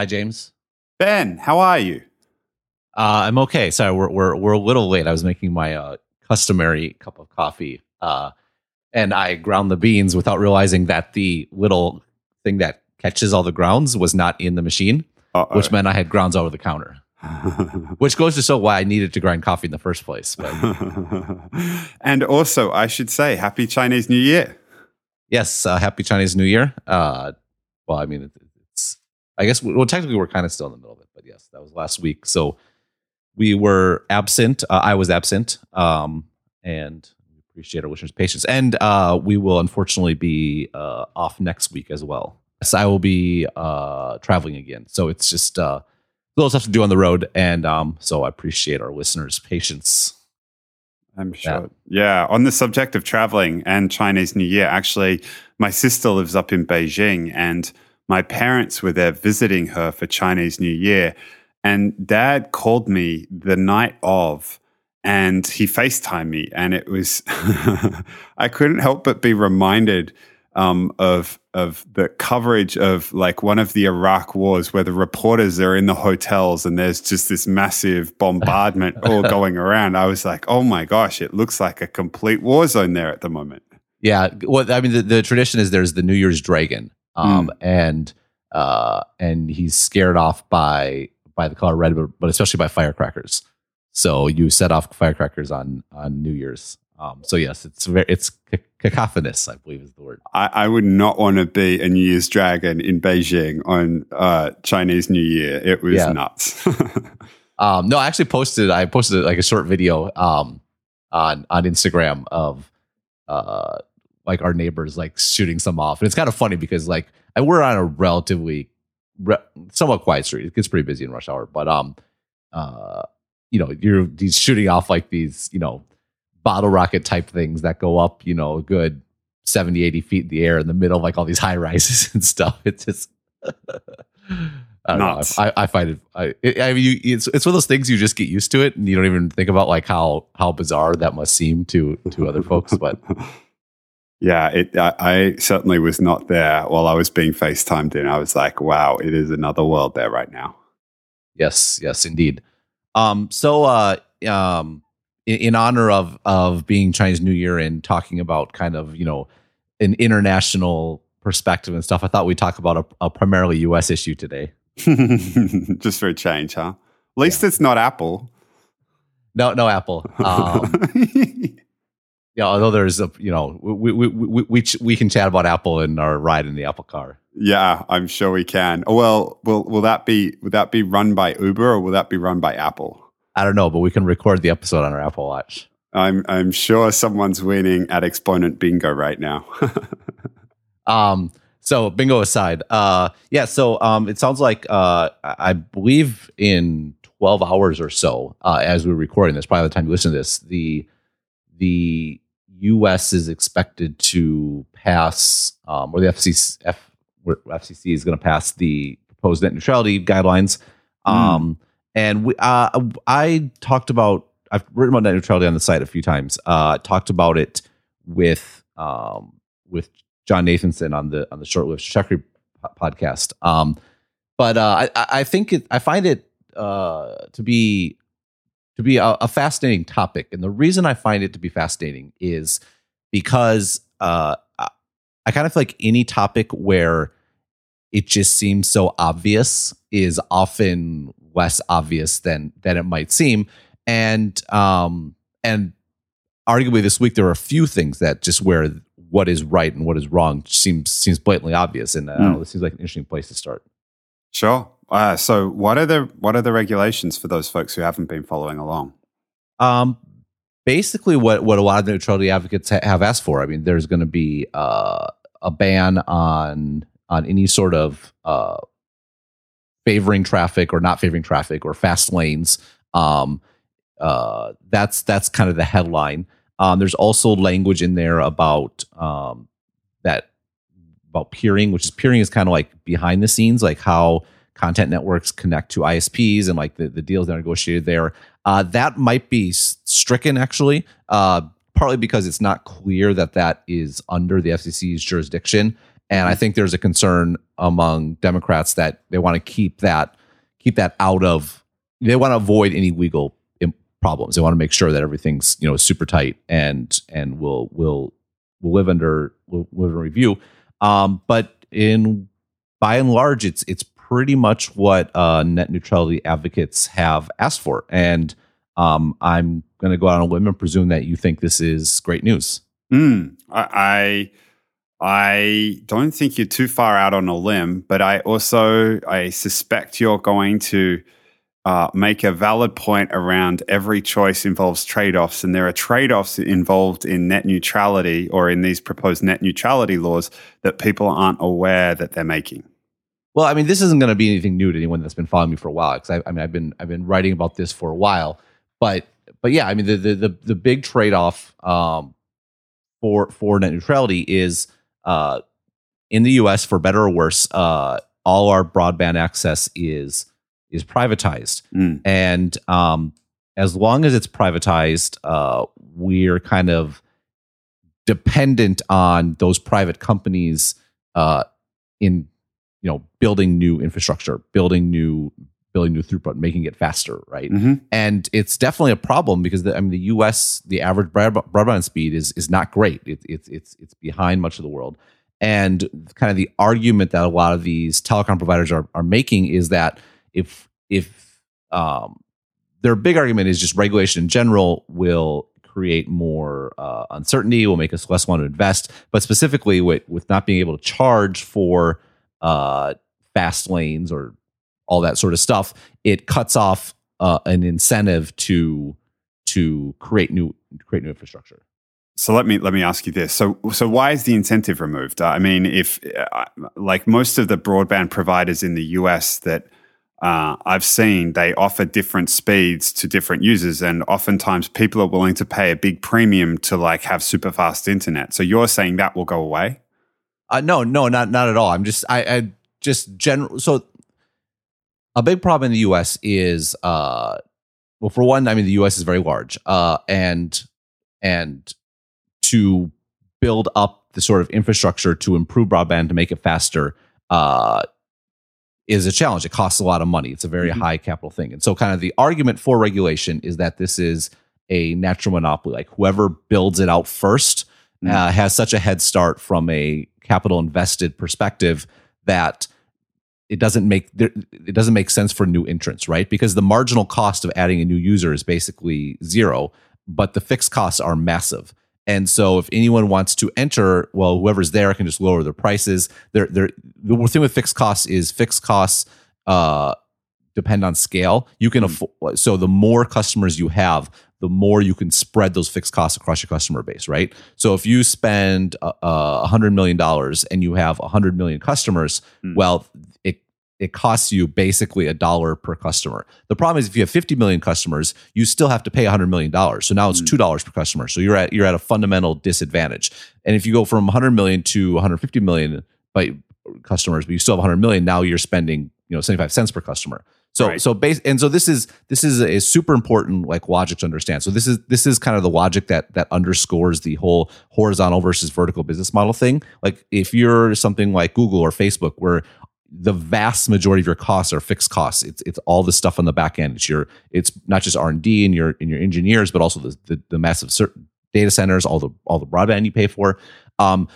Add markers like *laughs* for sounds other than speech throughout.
Hi, James. Ben, how are you? Uh, I'm okay. Sorry, we're, we're we're a little late. I was making my uh, customary cup of coffee, uh, and I ground the beans without realizing that the little thing that catches all the grounds was not in the machine, Uh-oh. which meant I had grounds over the counter. *laughs* Which goes to show why I needed to grind coffee in the first place. *laughs* And also, I should say, Happy Chinese New Year. yes, uh, happy Chinese New Year. Uh, well, I mean, I guess well, technically we're kind of still in the middle of it, but yes, that was last week. So we were absent. Uh, I was absent, um, and we appreciate our listeners' patience. And uh, we will unfortunately be uh, off next week as well. So I will be uh, traveling again. So it's just uh, a little stuff to do on the road, and um, so I appreciate our listeners' patience. I'm sure. Yeah. On the subject of traveling and Chinese New Year, actually, my sister lives up in Beijing and my parents were there visiting her for Chinese New Year. And dad called me the night of and he FaceTimed me. And it was, *laughs* I couldn't help but be reminded um, of of the coverage of like one of the Iraq wars where the reporters are in the hotels and there's just this massive bombardment *laughs* all going around. I was like, oh my gosh, it looks like a complete war zone there at the moment. Yeah, well, I mean, the, the tradition is there's the New Year's dragon, um, and uh, and he's scared off by by the color red, but, but especially by firecrackers. So you set off firecrackers on on New Year's. Um, so yes, it's very it's cacophonous, I believe is the word. I, I, would not want to be a New Year's dragon in Beijing on uh, Chinese New Year. It was yeah. nuts. *laughs* um, no, I actually posted. I posted like a short video um, on on Instagram of uh, like our neighbors like shooting some off, and it's kind of funny because like we're on a relatively re- somewhat quiet street. It gets pretty busy in rush hour, but um, uh, you know, you're he's shooting off like these, you know bottle rocket type things that go up, you know, a good 70, 80 feet in the air in the middle of like all these *laughs* high rises and stuff. It's just, *laughs* I don't know. I, I, find it, I, it, I mean, you, it's, it's one of those things you just get used to it and you don't even think about like how, how bizarre that must seem to, to other folks. But *laughs* yeah, it, I, I certainly was not there while I was being FaceTimed in. I was like, wow, it is another world there right now. Yes, yes, indeed. Um, so, uh, um, in, in honor of of being Chinese New Year and talking about kind of you know an international perspective and stuff, I thought we'd talk about a, a primarily U.S. issue today. *laughs* Just for a change, huh? At least yeah. it's not Apple. No, no Apple. *laughs* Um, yeah, although there's a you know we we we we we can chat about Apple and our ride in the Apple car. Yeah, I'm sure we can. Well, will will that be will that be run by Uber or will that be run by Apple? I don't know, but we can record the episode on our Apple Watch. I'm I'm sure someone's winning at Exponent Bingo right now. *laughs* um. So bingo aside, uh, yeah. So um, it sounds like uh, I believe in 12 hours or so, uh, as we're recording this, by the time you listen to this, the the U.S. is expected to pass, um, or the FCC, F, FCC is going to pass the proposed net neutrality guidelines. Hmm. Um, mm and we, uh, I talked about I've written about net neutrality on the site a few times. Uh, talked about it with um, with John Nathanson on the on the short-lived Stratechery podcast. Um, but uh, I, I think it, I find it uh, to be to be a, a, fascinating topic, and the reason I find it to be fascinating is because uh, I kind of feel like any topic where it just seems so obvious is often less obvious than than it might seem. And um and arguably this week there are a few things that just where what is right and what is wrong seems seems blatantly obvious. And uh, mm. this seems like an interesting place to start. Sure. Uh, so what are the what are the regulations for those folks who haven't been following along? Um, basically, what what a lot of neutrality advocates ha- have asked for. I mean, there's going to be uh, a ban on on any sort of uh, favoring traffic or not favoring traffic or fast lanes. Um, uh, that's that's kind of the headline. Um, there's also language in there about um, that about peering, which is peering is kind of like behind the scenes, like how content networks connect to ISPs and like the, the deals that are negotiated there. Uh, that might be stricken actually, uh, partly because it's not clear that that is under the FCC's jurisdiction And I think there's a concern among Democrats that they want to keep that keep that out of. They want to avoid any legal problems. They want to make sure that everything's you know super tight and and will will will live under will live in review. Um, but in by and large, it's it's pretty much what uh, net neutrality advocates have asked for, and um, I'm going to go out on a limb and presume that you think this is great news. Mm, I I don't think you're too far out on a limb, but I also I suspect you're going to uh, make a valid point around every choice involves trade offs, and there are trade offs involved in net neutrality or in these proposed net neutrality laws that people aren't aware that they're making. Well, I mean, this isn't going to be anything new to anyone that's been following me for a while because I, I, mean, I've been I've been writing about this for a while, but but yeah, I mean, the the the, the big trade off um, for for net neutrality is uh, in the U.S. for better or worse, uh, all our broadband access is is privatized, mm. and um, as long as it's privatized, uh, we're kind of dependent on those private companies uh, in you know building new infrastructure, building new building new throughput, making it faster, right? Mm-hmm. And it's definitely a problem because the, I mean the U.S. the average broadband speed is is not great. It, it, it's it's behind much of the world. And kind of the argument that a lot of these telecom providers are, are making is that if if um, their big argument is just regulation in general will create more uh, uncertainty, will make us less want to invest. But specifically with with not being able to charge for uh, fast lanes or all that sort of stuff, it cuts off uh, an incentive to to create new create new infrastructure. So let me let me ask you this. So so why is the incentive removed? I mean, if uh, like most of the broadband providers in the US that uh, I've seen they offer different speeds to different users, and oftentimes people are willing to pay a big premium to like have super fast internet. So you're saying that will go away? Uh, no, no, not not at all. I'm just I, I just general. So a big problem in the U.S. is uh, well, for one, I mean the U.S. is very large, uh, and and to build up the sort of infrastructure to improve broadband to make it faster uh, is a challenge. It costs a lot of money. It's a very mm-hmm. high capital thing. And so, kind of the argument for regulation is that this is a natural monopoly. Like whoever builds it out 1st mm-hmm. uh, has such a head start from a capital invested perspective that it doesn't make it doesn't make sense for new entrants, right? Because the marginal cost of adding a new user is basically zero, but the fixed costs are massive. And so if anyone wants to enter, well, whoever's there can just lower their prices. They're, they're, the thing with fixed costs is fixed costs uh, depend on scale. You can mm-hmm. afford, so the more customers you have, the more you can spread those fixed costs across your customer base, right? So if you spend a uh, hundred million dollars and you have a hundred million customers, mm. well, it costs you basically a dollar per customer. The problem is if you have 50 million customers, you still have to pay 100 million dollars. So now it's mm. $2 per customer. So you're at you're at a fundamental disadvantage. And if you go from 100 million to 150 million by customers, but you still have 100 million, now you're spending, you know, 75 cents per customer. So right. so base and so this is this is a super important like logic to understand. So this is this is kind of the logic that that underscores the whole horizontal versus vertical business model thing. Like if you're something like Google or Facebook where the vast majority of your costs are fixed costs. It's it's all the stuff on the back end. It's your it's not just R and D and your and your engineers, but also the, the, the massive data centers, all the all the broadband you pay for. Um,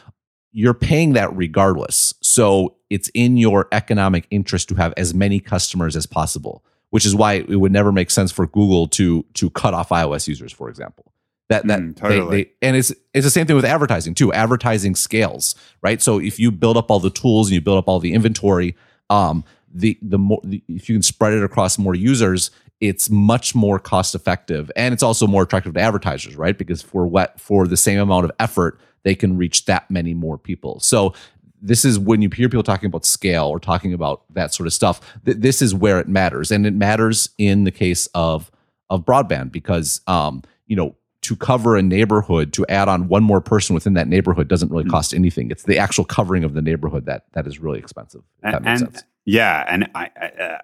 you're paying that regardless. So it's in your economic interest to have as many customers as possible. Which is why it would never make sense for Google to to cut off iOS users, for example. That that mm, totally. they, they, and it's it's the same thing with advertising too. Advertising scales, right? So if you build up all the tools and you build up all the inventory, um, the the more the, if you can spread it across more users, it's much more cost effective and it's also more attractive to advertisers, right? Because for what for the same amount of effort, they can reach that many more people. So this is when you hear people talking about scale or talking about that sort of stuff. Th- this is where it matters, and it matters in the case of of broadband because um, you know to cover a neighborhood to add on one more person within that neighborhood doesn't really hmm. cost anything it's the actual covering of the neighborhood that that is really expensive and, and yeah and I,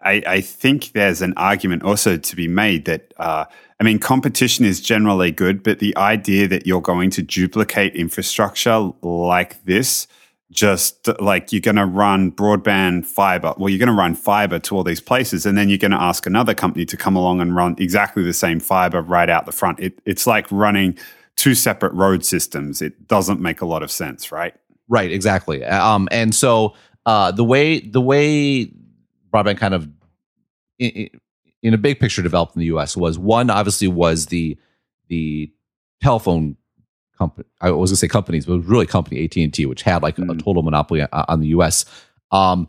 I, I think there's an argument also to be made that uh, i mean competition is generally good but the idea that you're going to duplicate infrastructure like this just like you're going to run broadband fiber. Well, you're going to run fiber to all these places, and then you're going to ask another company to come along and run exactly the same fiber right out the front. It, it's like running two separate road systems. It doesn't make a lot of sense, right? Right, exactly. Um, and so uh, the way the way broadband kind of in, in a big picture developed in the U.S. was one obviously was the the telephone company. I was gonna say companies, but it was really company AT and T, which had like mm. a total monopoly on, on the U.S. Um,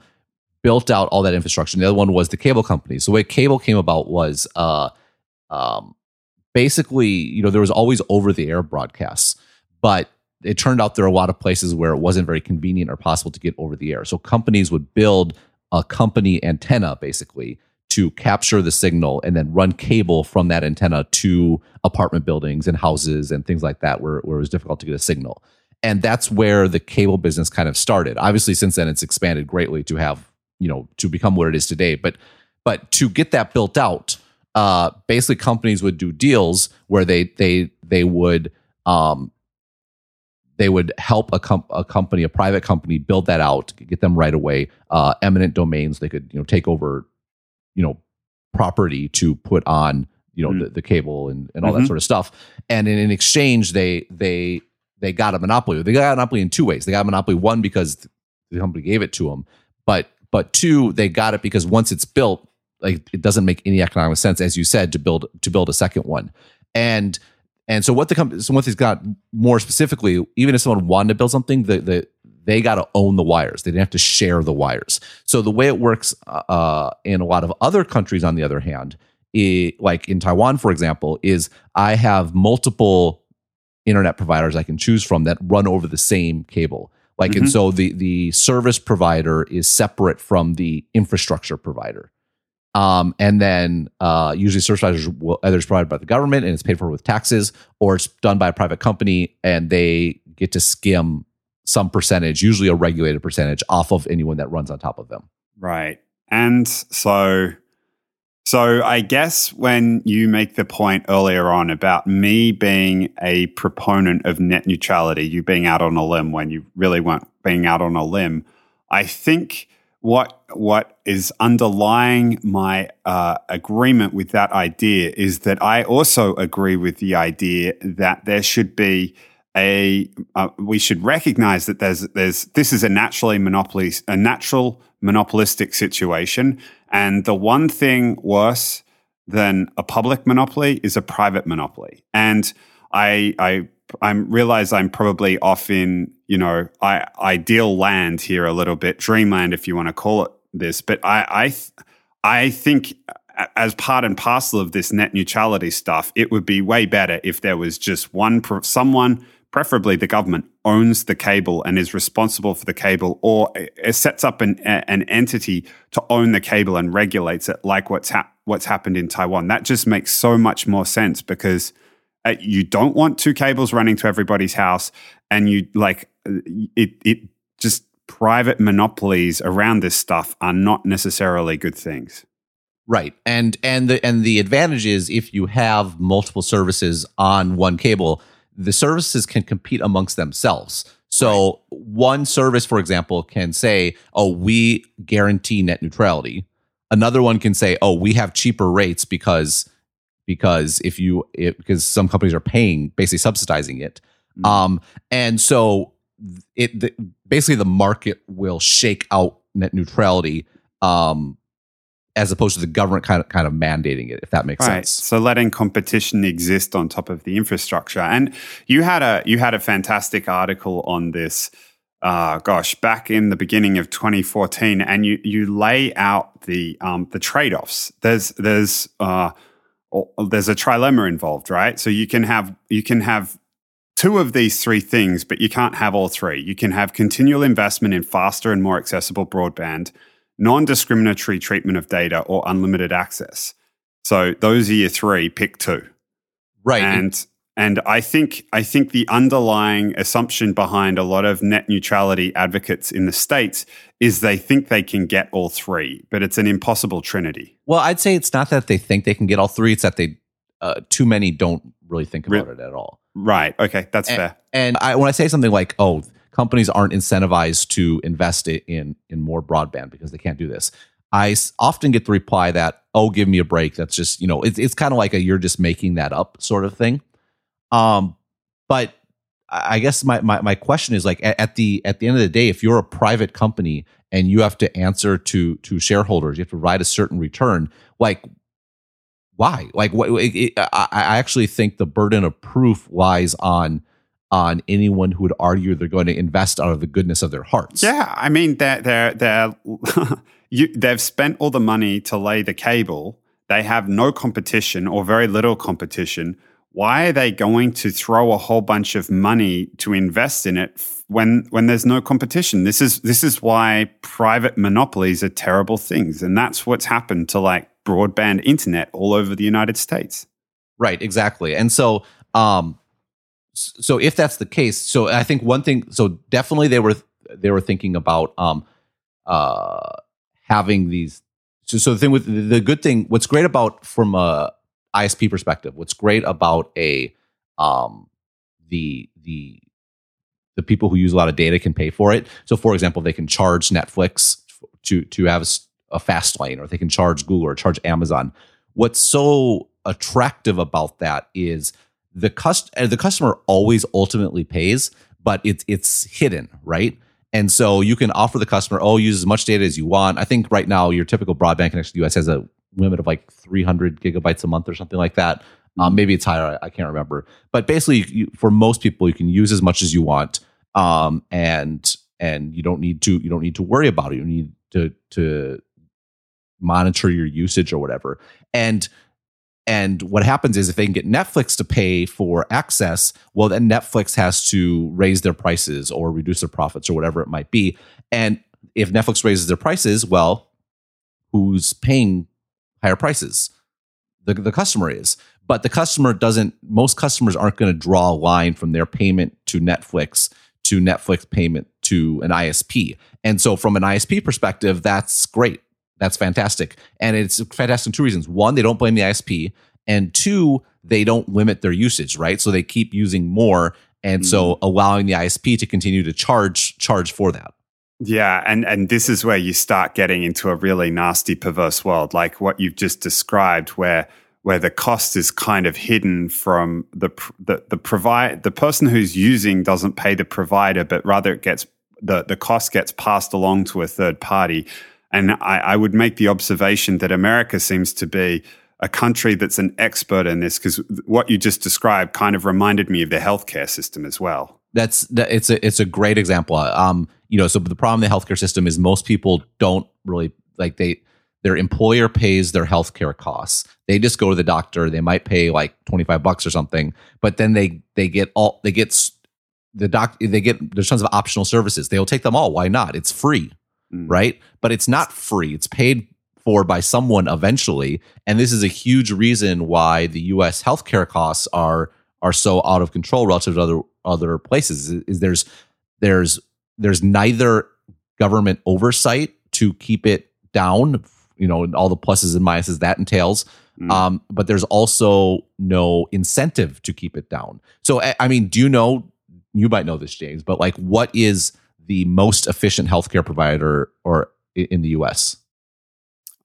built out all that infrastructure. And the other one was the cable companies. So the way cable came about was uh, um, basically, you know, there was always over the air broadcasts, but it turned out there are a lot of places where it wasn't very convenient or possible to get over the air. So companies would build a company antenna basically to capture the signal and then run cable from that antenna to apartment buildings and houses and things like that where, where it was difficult to get a signal. And that's where the cable business kind of started. Obviously, since then it's expanded greatly to have, you know, to become what it is today. But but to get that built out, uh, basically companies would do deals where they they they would um, they would help a, com- a company, a private company, build that out, get them right away, uh, eminent domains. They could you know take over you know property to put on you know mm. the, the, cable and, and all mm-hmm. that sort of stuff and in, in, exchange they they they got a monopoly they got a monopoly in two ways they got a monopoly one because the company gave it to them but but two they got it because once it's built like it doesn't make any economic sense as you said to build to build a second one and and so what the company so what they've got more specifically even if someone wanted to build something the the they got to own the wires. They didn't have to share the wires. So the way it works uh, in a lot of other countries, on the other hand, it, like in Taiwan, for example, is I have multiple internet providers I can choose from that run over the same cable. Like, mm-hmm. and so the the service provider is separate from the infrastructure provider. Um, and then uh, usually service providers will either it's provided by the government and it's paid for with taxes, or it's done by a private company and they get to skim some percentage, usually a regulated percentage, off of anyone that runs on top of them. Right. And so so I guess when you make the point earlier on about me being a proponent of net neutrality, you being out on a limb when you really weren't being out on a limb, I think what what is underlying my uh, agreement with that idea is that I also agree with the idea that there should be a uh, we should recognize that there's there's this is a naturally monopoly a natural monopolistic situation. And the one thing worse than a public monopoly is a private monopoly. And i i i realize i'm probably off in you know I, ideal land here a little bit dreamland if you want to call it this. But i i i think as part and parcel of this net neutrality stuff, it would be way better if there was just one someone preferably the government, owns the cable and is responsible for the cable or sets up an, an entity to own the cable and regulates it like what's, what's happened in Taiwan. That just makes so much more sense because uh, you don't want two cables running to everybody's house and you like it, it just private monopolies around this stuff are not necessarily good things. Right. And and the and the advantage is if you have multiple services on one cable, the services can compete amongst themselves. So right. one service, for example, can say, "Oh, we guarantee net neutrality." Another one can say, "Oh, we have cheaper rates because because if you it, because some companies are paying basically subsidizing it." Mm-hmm. Um, and so it the, basically the market will shake out net neutrality um, as opposed to the government kind of kind of mandating it, if that makes right. sense. So letting competition exist on top of the infrastructure. And you had a you had a fantastic article on this. Uh, gosh, back in the beginning of 2014, and you you lay out the um, the trade offs. There's there's uh, there's a trilemma involved, right? So you can have you can have two of these three things, but you can't have all three. You can have continual investment in faster and more accessible broadband non discriminatory treatment of data, or unlimited access. So those are your three, pick two. Right. And and I think I think the underlying assumption behind a lot of net neutrality advocates in the states is they think they can get all three, but it's an impossible trinity. Well, I'd say it's not that they think they can get all three; it's that they uh, too many don't really think about Re- it at all. Right. Okay, that's and, fair. And I, when I say something like, "Oh, companies aren't incentivized to invest in in more broadband because they can't do this. I often get the reply that, "Oh, give me a break." That's just you know, it's it's kind of like a "you're just making that up" sort of thing. Um, but I guess my, my my question is like at the at the end of the day, if you're a private company and you have to answer to to shareholders, you have to provide a certain return. Like, why? Like, what? It, it, I, I actually think the burden of proof lies on on anyone who would argue they're going to invest out of the goodness of their hearts. Yeah, I mean, they're they're they're *laughs* you, they've spent all the money to lay the cable. They have no competition or very little competition why are they going to throw a whole bunch of money to invest in it when when there's no competition this is this is why private monopolies are terrible things and that's what's happened to like broadband internet all over the United States right exactly and so um so if that's the case so i think one thing so definitely they were they were thinking about um uh having these so, so the thing with the good thing what's great about from a ISP perspective, what's great about a um, the the the people who use a lot of data can pay for it. So, for example, they can charge Netflix to to have a fast lane, or they can charge Google or charge Amazon. What's so attractive about that is the cust- uh, the customer always ultimately pays, but it's it's hidden, right? And so you can offer the customer, oh, use as much data as you want. I think right now your typical broadband connection to the US has a limit of like 300 gigabytes a month or something like that. Um, mm-hmm. maybe it's higher. I, I can't remember. But basically, you, for most people, you can use as much as you want, um, and and you don't need to you don't need to worry about it. You need to to monitor your usage or whatever. And and what happens is if they can get Netflix to pay for access, well, then Netflix has to raise their prices or reduce their profits or whatever it might be. And if Netflix raises their prices, well, who's paying higher prices. The, the customer is. But the customer doesn't, most customers aren't going to draw a line from their payment to Netflix to Netflix payment to an ISP. And so, from an ISP perspective, that's great. That's fantastic. And it's fantastic in two reasons. One, they don't blame the ISP. And two, they don't limit their usage, right? So they keep using more. And mm-hmm. so allowing the ISP to continue to charge charge for that. Yeah, and and this is where you start getting into a really nasty, perverse world, like what you've just described, where where the cost is kind of hidden from the the the provide the person who's using doesn't pay the provider, but rather it gets the the cost gets passed along to a third party. And I, I would make the observation that America seems to be a country that's an expert in this because what you just described kind of reminded me of the healthcare system as well. That's that, it's a it's a great example. Um, you know, so the problem in the healthcare system is most people don't really like they their employer pays their healthcare costs. They just go to the doctor. They might pay like twenty five bucks or something, but then they they get all they get the doc they get there's tons of optional services. They'll take them all. Why not? It's free, mm. right? But it's not free. It's paid for by someone eventually, and this is a huge reason why the U.S. healthcare costs are are so out of control relative to other other places. Is, there's there's there's neither government oversight to keep it down, you know, and all the pluses and minuses that entails. Mm. Um, but there's also no incentive to keep it down. So, I mean, do you know? You might know this, James, but like, what is the most efficient healthcare provider or in the U.S.?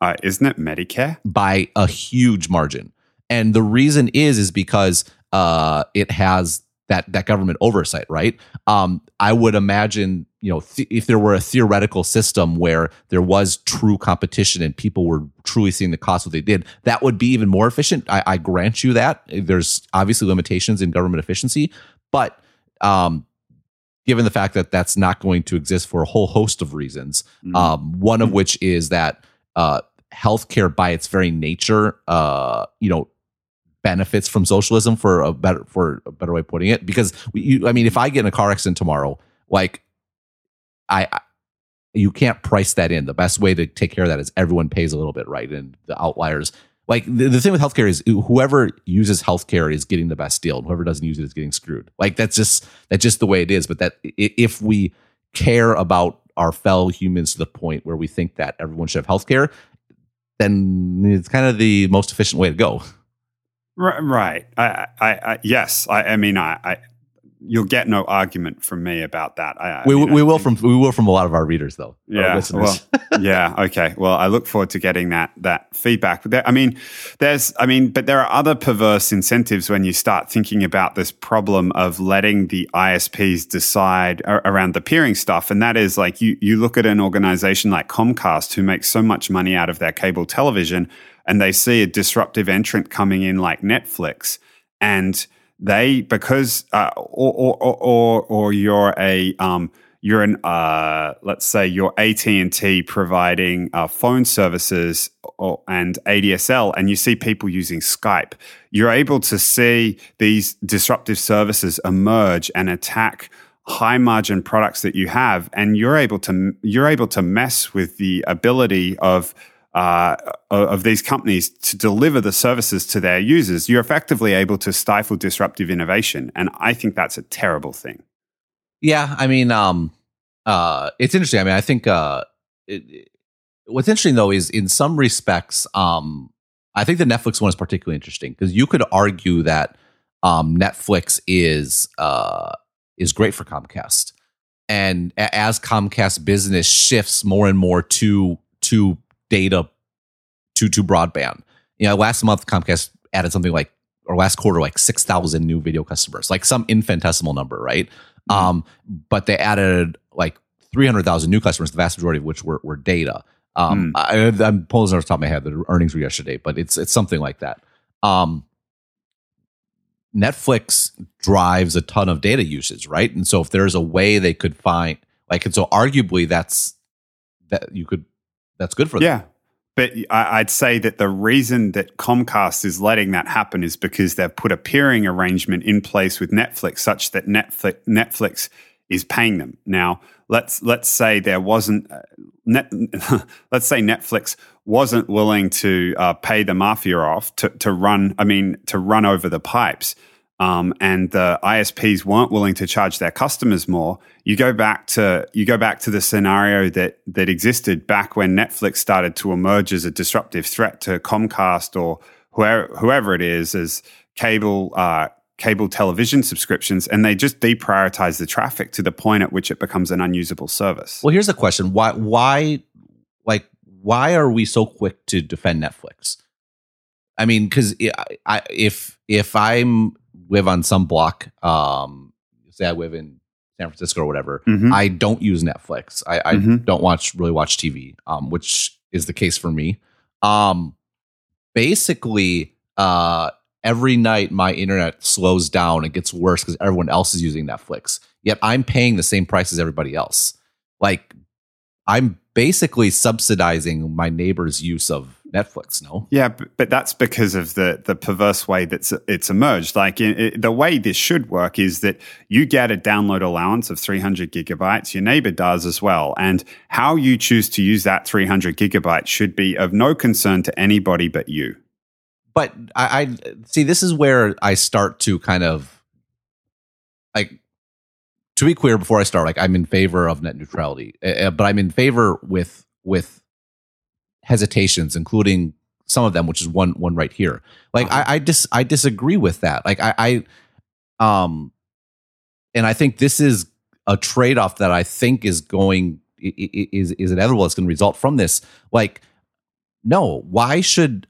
Uh, isn't it Medicare by a huge margin? And the reason is is because uh, it has that that government oversight, right? Um, I would imagine, you know, th- if there were a theoretical system where there was true competition and people were truly seeing the cost of what they did, that would be even more efficient. I, I grant you that. There's obviously limitations in government efficiency, but um, given the fact that that's not going to exist for a whole host of reasons, mm-hmm. um, one of which is that uh, healthcare, by its very nature, uh, you know, benefits from socialism for a better for a better way of putting it. Because we, you, I mean if I get in a car accident tomorrow like I, I you can't price that in. The best way to take care of that is everyone pays a little bit right? And the outliers like the, the thing with healthcare is whoever uses healthcare is getting the best deal and whoever doesn't use it is getting screwed like that's just that's just the way it is but that if we care about our fellow humans to the point where we think that everyone should have healthcare then it's kind of the most efficient way to go Right. I, I, I, yes. I, I mean, I, I, you'll get no argument from me about that. I, I we, mean, we will from we will from a lot of our readers though. Yeah, well, *laughs* yeah, okay. Well, I look forward to getting that that feedback. There, I mean, there's, I mean, but there are other perverse incentives when you start thinking about this problem of letting the ISPs decide around the peering stuff, and that is like you you look at an organization like Comcast who makes so much money out of their cable television, and they see a disruptive entrant coming in like Netflix, and they because uh, or, or or or you're a um, you're an uh, let's say you're AT and T providing uh, phone services or, and ADSL, and you see people using Skype. You're able to see these disruptive services emerge and attack high margin products that you have, and you're able to you're able to mess with the ability of uh, of these companies to deliver the services to their users, you're effectively able to stifle disruptive innovation. And I think that's a terrible thing. Yeah. I mean, um, uh, it's interesting. I mean, I think uh, it, what's interesting, though, is in some respects, um, I think the Netflix one is particularly interesting because you could argue that um, Netflix is uh, is great for Comcast. And as Comcast business shifts more and more to to data to to broadband. You know, last month Comcast added something like or last quarter like 6,000 new video customers, like some infinitesimal number, right? Mm-hmm. Um, but they added like 300,000 new customers, the vast majority of which were, were data. Um, mm. I, am pulling on the top of my head. The earnings were yesterday, but it's it's something like that. Um, Netflix drives a ton of data usage, right? And so if there's a way they could find, like, and so arguably that's that you could that's good for them. Yeah. But I'd say that the reason that Comcast is letting that happen is because they've put a peering arrangement in place with Netflix such that Netflix, Netflix is paying them. Now, let's let's say there wasn't uh, net, *laughs* let's say Netflix wasn't willing to uh, pay the mafia off to, to run I mean to run over the pipes um, and the ISPs weren't willing to charge their customers more, you go back to you go back to the scenario that that existed back when Netflix started to emerge as a disruptive threat to Comcast or whoever, whoever it is as cable uh, cable television subscriptions, and they just deprioritize the traffic to the point at which it becomes an unusable service. Well, here's the question: Why why like why are we so quick to defend Netflix? I mean, because if if I'm live on some block, um, say I live in San Francisco or whatever, mm-hmm. I don't use Netflix. I, I mm-hmm. don't watch really watch TV, um, which is the case for me. Um, basically, uh, every night my internet slows down and gets worse because everyone else is using Netflix. Yet I'm paying the same price as everybody else. Like I'm basically subsidizing my neighbor's use of Netflix. No, yeah, but, but that's because of the the perverse way that it's emerged. Like it, it, the way this should work is that you get a download allowance of 300 gigabytes. Your neighbor does as well, and how you choose to use that 300 gigabytes should be of no concern to anybody but you. But I, I see. This is where I start to kind of like to be clear before I start, like I'm in favor of net neutrality, uh, but I'm in favor with with hesitations, including some of them, which is one one right here. Like uh-huh. I I dis I disagree with that. Like I I um and I think this is a trade off that I think is going is is inevitable. It's going to result from this. Like no, why should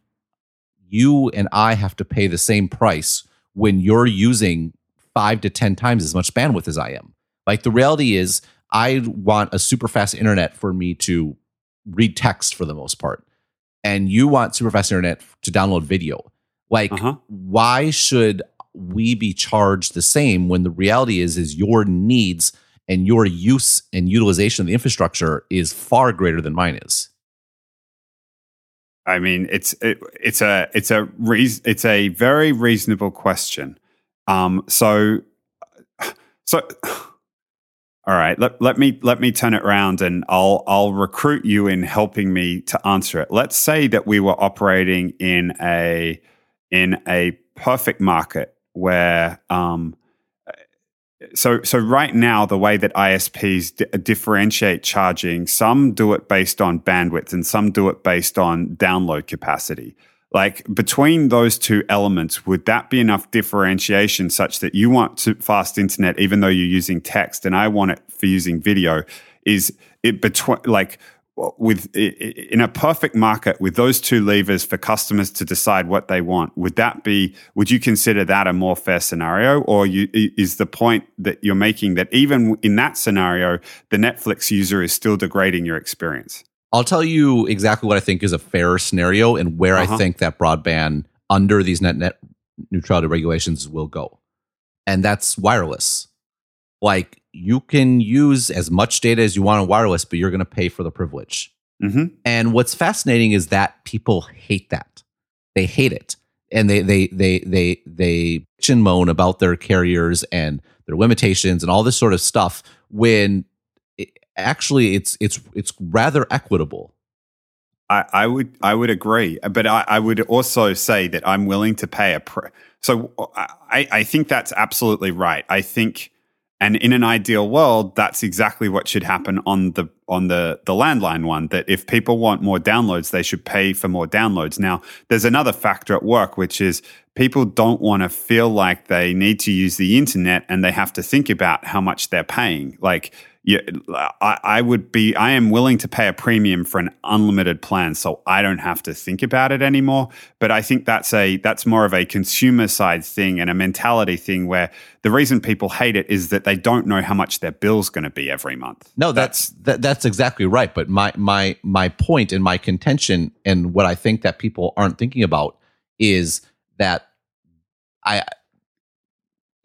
you and I have to pay the same price when you're using five to ten times as much bandwidth as I am? Like the reality is, I want a super fast internet for me to read text for the most part, and you want super fast internet to download video. Like, uh-huh. why should we be charged the same when the reality is is your needs and your use and utilization of the infrastructure is far greater than mine is? I mean, it's it, it's a it's a reason it's a very reasonable question. Um, so so all right, let, let me let me turn it around and I'll I'll recruit you in helping me to answer it. Let's say that we were operating in a in a perfect market where um, so so right now the way that ISPs d- differentiate charging, some do it based on bandwidth and some do it based on download capacity. Like between those two elements, would that be enough differentiation such that you want to fast internet even though you're using text and I want it for using video? Is it between like with in a perfect market with those two levers for customers to decide what they want would that be would you consider that a more fair scenario or you, is the point that you're making that even in that scenario the netflix user is still degrading your experience I'll tell you exactly what I think is a fair scenario and where uh-huh. I think that broadband under these net net neutrality regulations will go. And that's wireless. Like you can use as much data as you want on wireless, but you're going to pay for the privilege. Mm-hmm. And what's fascinating is that people hate that. They hate it, and they they they they they bitch and moan about their carriers and their limitations and all this sort of stuff. When actually it's it's it's rather equitable. I, I would I would agree, but I, I, would also say that I'm willing to pay a. Pre- so I, I think that's absolutely right. I think, and in an ideal world, that's exactly what should happen on the on the the landline one. That if people want more downloads, they should pay for more downloads. Now, there's another factor at work, which is people don't want to feel like they need to use the internet and they have to think about how much they're paying. Like yeah, I, I, would be, I am willing to pay a premium for an unlimited plan so I don't have to think about it anymore. But I think that's a, that's more of a consumer side thing and a mentality thing where the reason people hate it is that they don't know how much their bill's going to be every month. No, that's, that's, that, that's exactly right. But my, my, my point and my contention and what I think that people aren't thinking about is that I,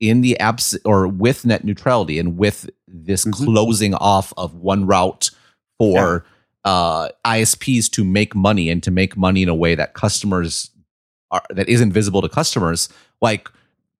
in the abs or with net neutrality and with this mm-hmm. closing off of one route for yeah. uh, ISPs to make money and to make money in a way that customers are that isn't visible to customers, like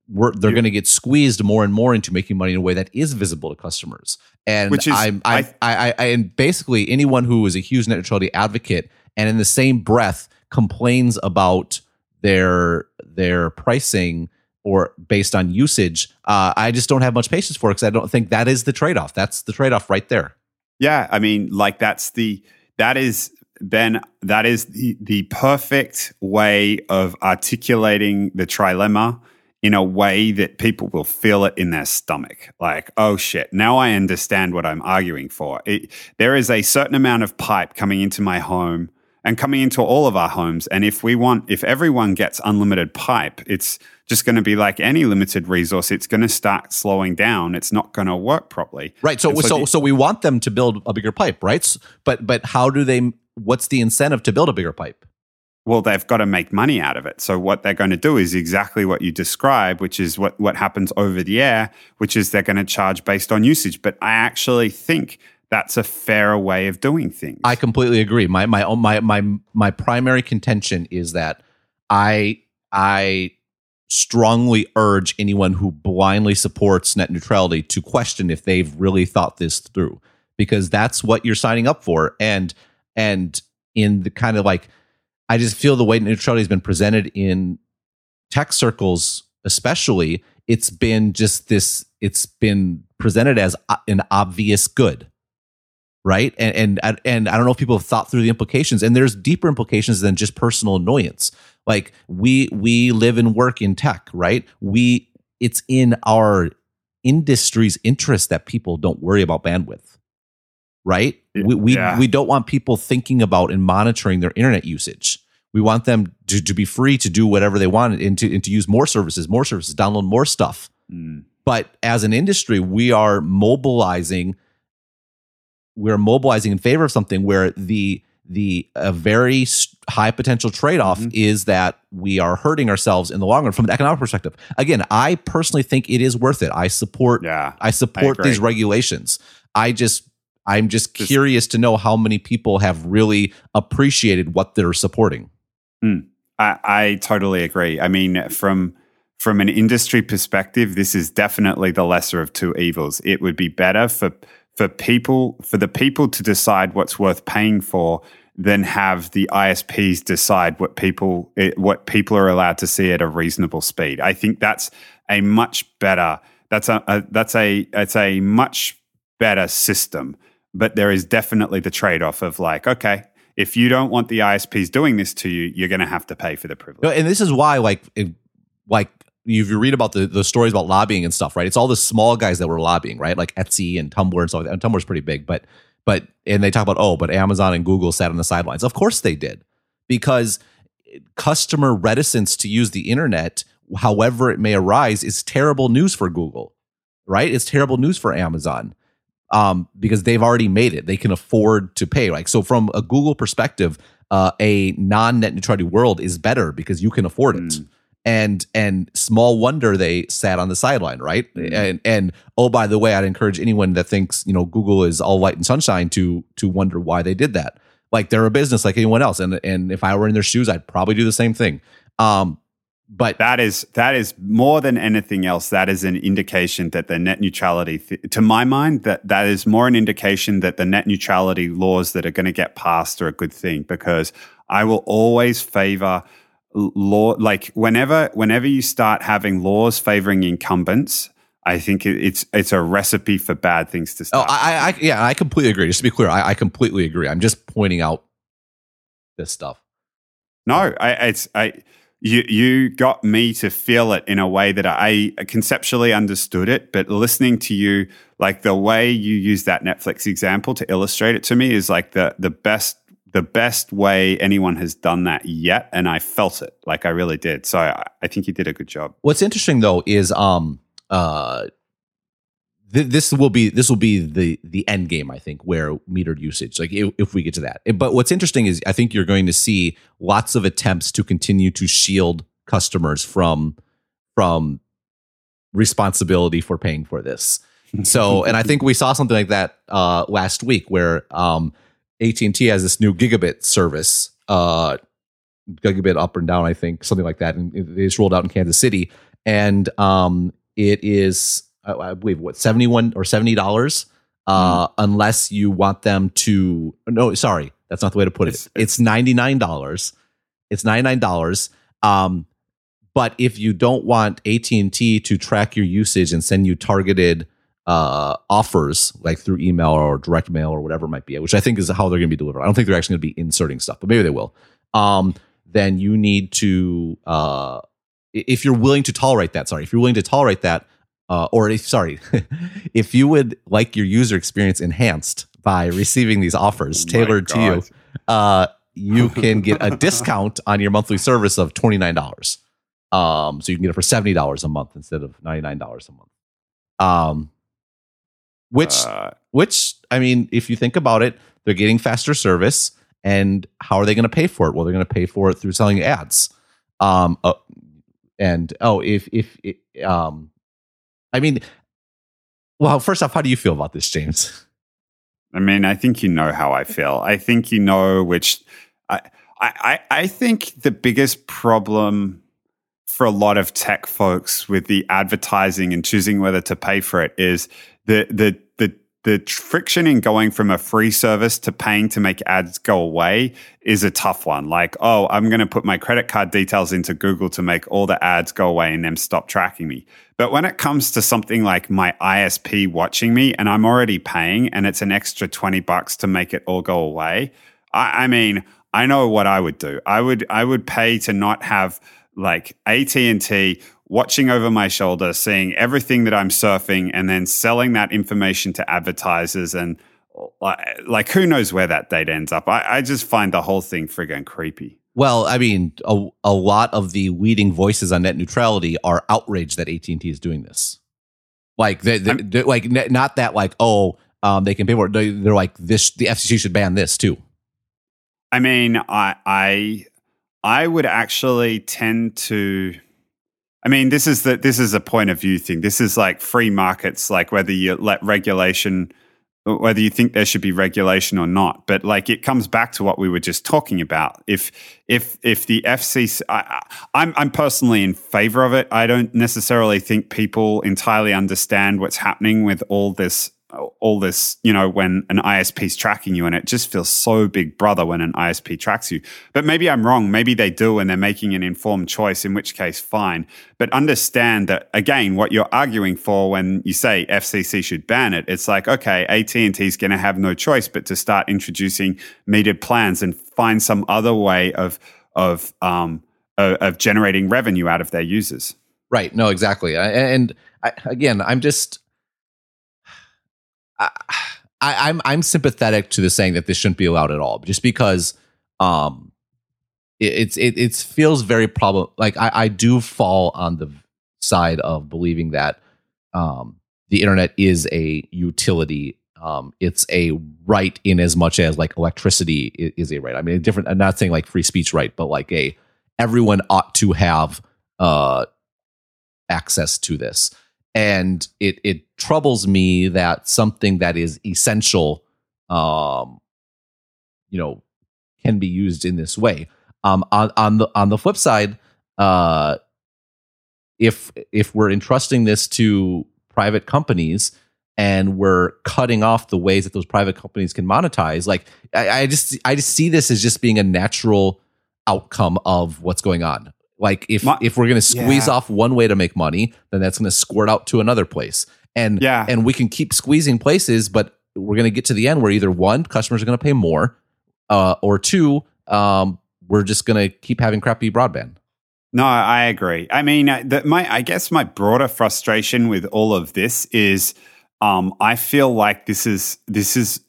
we're, they're yeah. going to get squeezed more and more into making money in a way that is visible to customers. And Which is, I, I, I, I, I, and basically anyone who is a huge net neutrality advocate and in the same breath complains about their their pricing or based on usage, uh, I just don't have much patience for because I don't think that is the trade off. That's the trade off right there. Yeah, I mean, like that's the that is Ben. That is the the perfect way of articulating the trilemma in a way that people will feel it in their stomach. Like, oh shit, now I understand what I'm arguing for. It, there is a certain amount of pipe coming into my home and coming into all of our homes. And if we want, if everyone gets unlimited pipe, it's just going to be like any limited resource. It's going to start slowing down. It's not going to work properly. Right. So, so, so, so we want them to build a bigger pipe, right? But, but how do they, what's the incentive to build a bigger pipe? Well, they've got to make money out of it. So what they're going to do is exactly what you describe, which is what, what happens over the air, which is they're going to charge based on usage. But I actually think that's a fairer way of doing things. I completely agree. My my oh, my my my primary contention is that I I strongly urge anyone who blindly supports net neutrality to question if they've really thought this through because that's what you're signing up for and and in the kind of like I just feel the way neutrality has been presented in tech circles especially it's been just this it's been presented as uh, an obvious good right? And and and I don't know if people have thought through the implications. And there's deeper implications than just personal annoyance. Like we we live and work in tech, right? We it's in our industry's interest that people don't worry about bandwidth, right? We we yeah. we don't want people thinking about and monitoring their internet usage. We want them to, to be free to do whatever they want and to, and to use more services, more services, download more stuff. Mm. But as an industry, we are mobilizing we're mobilizing in favor of something where the the a very high potential trade-off mm-hmm. is that we are hurting ourselves in the long run from an economic perspective. Again, I personally think it is worth it. I support yeah, I support I these regulations. I just I'm just, just, curious to know how many people have really appreciated what they're supporting. Mm, I, I totally agree. I mean, from from an industry perspective, this is definitely the lesser of two evils. It would be better for for people for the people to decide what's worth paying for than have the ISPs decide what people eh, what people are allowed to see at a reasonable speed. I think that's a much better that's a, a that's a it's a much better system. But there is definitely the trade off of like, okay, if you don't want the ISPs doing this to you, you're going to have to pay for the privilege. And this is why, like, like you read about the, the stories about lobbying and stuff, right? It's all the small guys that were lobbying, right? Like Etsy and Tumblr and stuff. Like and Tumblr's pretty big, but but and they talk about oh, but Amazon and Google sat on the sidelines. Of course they did, because customer reticence to use the internet, however it may arise, is terrible news for Google, right? It's terrible news for Amazon um, because they've already made it. They can afford to pay. Like so, from a Google perspective, uh, a non-net neutrality world is better because you can afford it. Mm. And and small wonder they sat on the sideline, right? Mm. And and oh, by the way, I'd encourage anyone that thinks you know Google is all light and sunshine to to wonder why they did that. Like they're a business like anyone else, and and if I were in their shoes, I'd probably do the same thing. Um, but that is that is more than anything else that is an indication that the net neutrality th- to my mind that that is more an indication that the net neutrality laws that are going to get passed are a good thing because i will always favor law like whenever whenever you start having laws favoring incumbents I think it's it's a recipe for bad things to oh, start. Oh, I, I yeah, I completely agree. Just to be clear, I, I completely agree. I'm just pointing out this stuff. No, I, it's I you you got me to feel it in a way that I conceptually understood it, but listening to you, like the way you use that Netflix example to illustrate it to me is like the the best the best way anyone has done that yet, and I felt it, like I really did. So I, I think you did a good job. What's interesting though is um uh this will be this will be the the end game i think where metered usage like if, if, we get to that but what's interesting is i think you're going to see lots of attempts to continue to shield customers from from responsibility for paying for this *laughs* so and i think we saw something like that uh last week where um AT&T has this new gigabit service uh gigabit up and down i think something like that and just rolled out in kansas city and um it is I believe what seventy one or seventy dollars, uh, mm. unless you want them to. No, sorry, that's not the way to put it. It's, it's ninety nine dollars. It's ninety nine dollars. Um, but if you don't want AT and T to track your usage and send you targeted uh, offers like through email or direct mail or whatever it might be, which I think is how they're going to be delivered. I don't think they're actually going to be inserting stuff, but maybe they will. Um, then you need to, uh, if you're willing to tolerate that. Sorry, if you're willing to tolerate that, uh, or if sorry, *laughs* if you would like your user experience enhanced by receiving these offers oh tailored to you, uh, you *laughs* can get a discount on your monthly service of twenty nine dollars. Um, so you can get it for seventy dollars a month instead of ninety nine dollars a month. Um, which, uh, which I mean, if you think about it, they're getting faster service, and how are they going to pay for it? Well, they're going to pay for it through selling ads. Um, uh, and oh, if if um, I mean, well, first off, how do you feel about this, James? I mean, I think you know how I feel. I think you know which. I I I think the biggest problem for a lot of tech folks with the advertising and choosing whether to pay for it is the the the friction in going from a free service to paying to make ads go away is a tough one. Like, oh, I'm going to put my credit card details into Google to make all the ads go away and them stop tracking me. But when it comes to something like my ISP watching me and I'm already paying and it's an extra 20 bucks to make it all go away, I, I mean, I know what I would do. I would I would pay to not have like AT&T watching over my shoulder, seeing everything that I'm surfing, and then selling that information to advertisers. And like, who knows where that date ends up? I, I just find the whole thing friggin' creepy. Well, I mean, a, a lot of the leading voices on net neutrality are outraged that AT and T is doing this. Like, they, they, they're like not that like oh um, they can pay for it. They're like this. The FCC should ban this too. I mean, I I I would actually tend to I mean, this is the this is a point of view thing. This is like free markets, like whether you let regulation, whether you think there should be regulation or not. But like, it comes back to what we were just talking about. If if if the FCC, I, I'm I'm personally in favor of it. I don't necessarily think people entirely understand what's happening with all this all this, you know, when an ISP is tracking you, and it just feels so big brother when an ISP tracks you. But maybe I'm wrong. Maybe they do, and they're making an informed choice. In which case, fine. But understand that again, what you're arguing for when you say FCC should ban it, it's like okay, AT and T is going to have no choice but to start introducing metered plans and find some other way of of um, of generating revenue out of their users. Right. No, exactly. And I, again, I'm just, I, am I'm, I'm sympathetic to the saying that this shouldn't be allowed at all, just because, um, it, it's it it feels very problem like I, I do fall on the side of believing that um the internet is a utility um, it's a right in as much as like electricity is, a right. I mean, a different. I'm not saying like free speech right, but like a everyone ought to have uh, access to this. And it it troubles me that something that is essential, um, you know, can be used in this way. Um, on on the on the flip side, uh, if if we're entrusting this to private companies and we're cutting off the ways that those private companies can monetize, like I, I just I just see this as just being a natural outcome of what's going on. Like if My, if we're going to squeeze yeah. off one way to make money, then that's going to squirt out to another place. And yeah. and we can keep squeezing places, but we're going to get to the end where either one, customers are going to pay more, uh, or two, um, we're just going to keep having crappy broadband. No, I agree. I mean, uh, the, my I guess my broader frustration with all of this is, um, I feel like this is this is.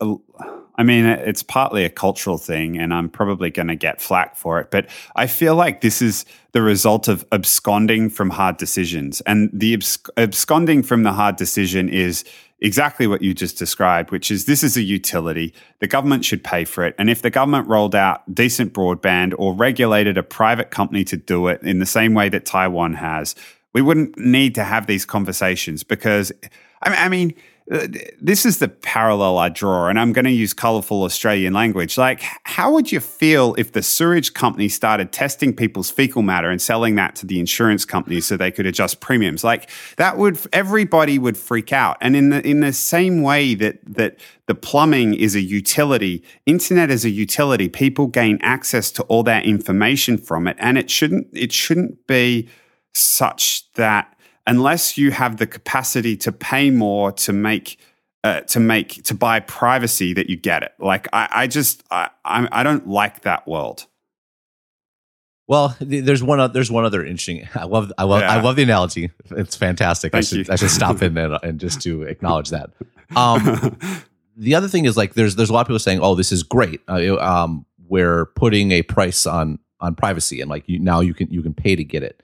I mean, it's partly a cultural thing, and I'm probably going to get flack for it. But I feel like this is the result of absconding from hard decisions. And the absc- absconding from the hard decision is exactly what you just described, which is this is a utility. The government should pay for it. And if the government rolled out decent broadband or regulated a private company to do it in the same way that Taiwan has, we wouldn't need to have these conversations because, I mean, Uh, this is the parallel I draw, and I'm going to use colorful Australian language. Like, how would you feel if the sewage company started testing people's fecal matter and selling that to the insurance companies so they could adjust premiums? Like, that would everybody would freak out. And in the in the same way that that the plumbing is a utility, internet is a utility. People gain access to all that information from it, and it shouldn't it shouldn't be such that unless you have the capacity to pay more to make uh, to make to buy privacy that you get it. Like I, I just I, I don't like that world. Well, there's one. There's one other interesting. *laughs* I love. I love. Yeah. I love the analogy. It's fantastic. Thank I should. You. I should stop in there and just to acknowledge that. Um, *laughs* the other thing is like there's there's a lot of people saying, "Oh, this is great. Uh, um, we're putting a price on on privacy, and like you, now you can you can pay to get it."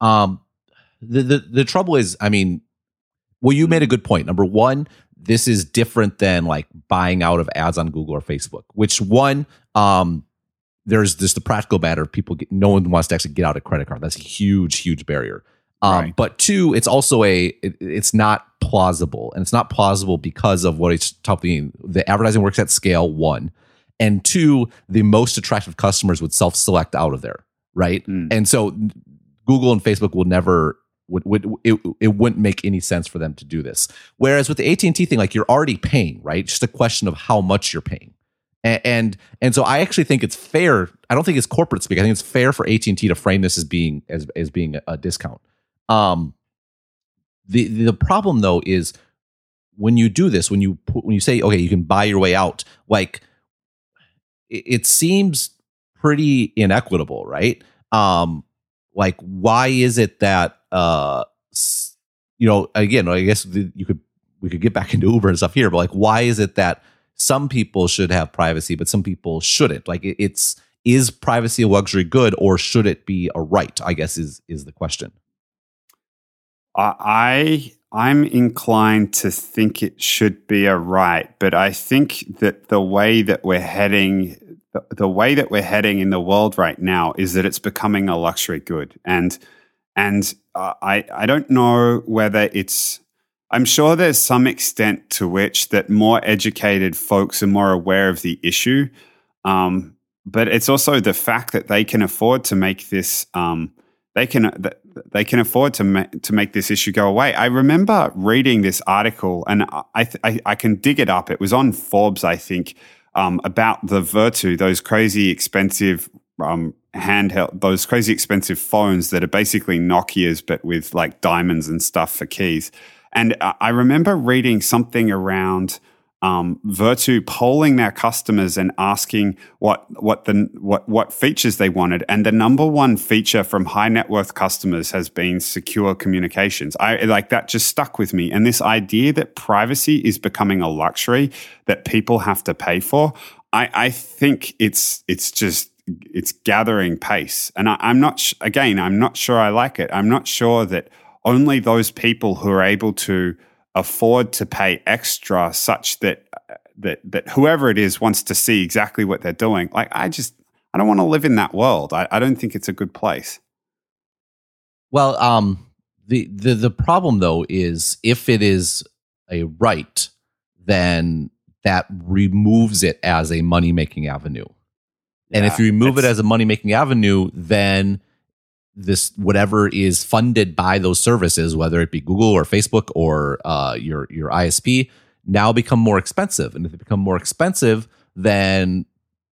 Um, the, the the trouble is, I mean, well, you made a good point. Number one, this is different than like buying out of ads on Google or Facebook. Which one? Um, there's just the practical matter. Of people, get, no one wants to actually get out a credit card. That's a huge, huge barrier. Um, right. But two, it's also a it, it's not plausible, and it's not plausible because of what it's talking. The advertising works at scale. One, and two, the most attractive customers would self select out of there, right? Mm. And so Google and Facebook will never would, would it, it wouldn't make any sense for them to do this. Whereas with the AT and T thing, like you're already paying, right? Just a question of how much you're paying. And, and and so I actually think it's fair. I don't think it's corporate speak. I think it's fair for AT and T to frame this as being as as being a discount. Um, the the problem though is when you do this, when you when you say okay, you can buy your way out, like it, it seems pretty inequitable, right? Um, like why is it that uh you know again i guess you could we could get back *laughs* into uber and stuff here but like why is it that some people should have privacy but some people shouldn't? Like it's is privacy a luxury good or should it be a right i guess is is the question. I i'm inclined to think it should be a right but i think that the way that we're heading the, the way that we're heading in the world right now is that it's becoming a luxury good and and uh, I I don't know whether it's I'm sure there's some extent to which that more educated folks are more aware of the issue, um, but it's also the fact that they can afford to make this um, they can they can afford to ma- to make this issue go away. I remember reading this article, and I I, I can dig it up. It was on Forbes, I think, um, about the Vertu, those crazy expensive um, handheld, those crazy expensive phones that are basically Nokia's but with like diamonds and stuff for keys. And I remember reading something around um, Vertu polling their customers and asking what what the what what features they wanted, and the number one feature from high net worth customers has been secure communications. I like that just stuck with me, and this idea that privacy is becoming a luxury that people have to pay for. I, I think it's it's just it's gathering pace, and I, am not sh- again I'm not sure I like it. I'm not sure that only those people who are able to afford to pay extra such that that that whoever it is wants to see exactly what they're doing. Like I just I don't want to live in that world. I, I don't think it's a good place. Well, um the, the the problem though is if it is a right, then that removes it as a money making avenue. Yeah, and if you remove it as a money making avenue, then this whatever is funded by those services, whether it be Google or Facebook or uh, your your ISP, now become more expensive. And if they become more expensive, then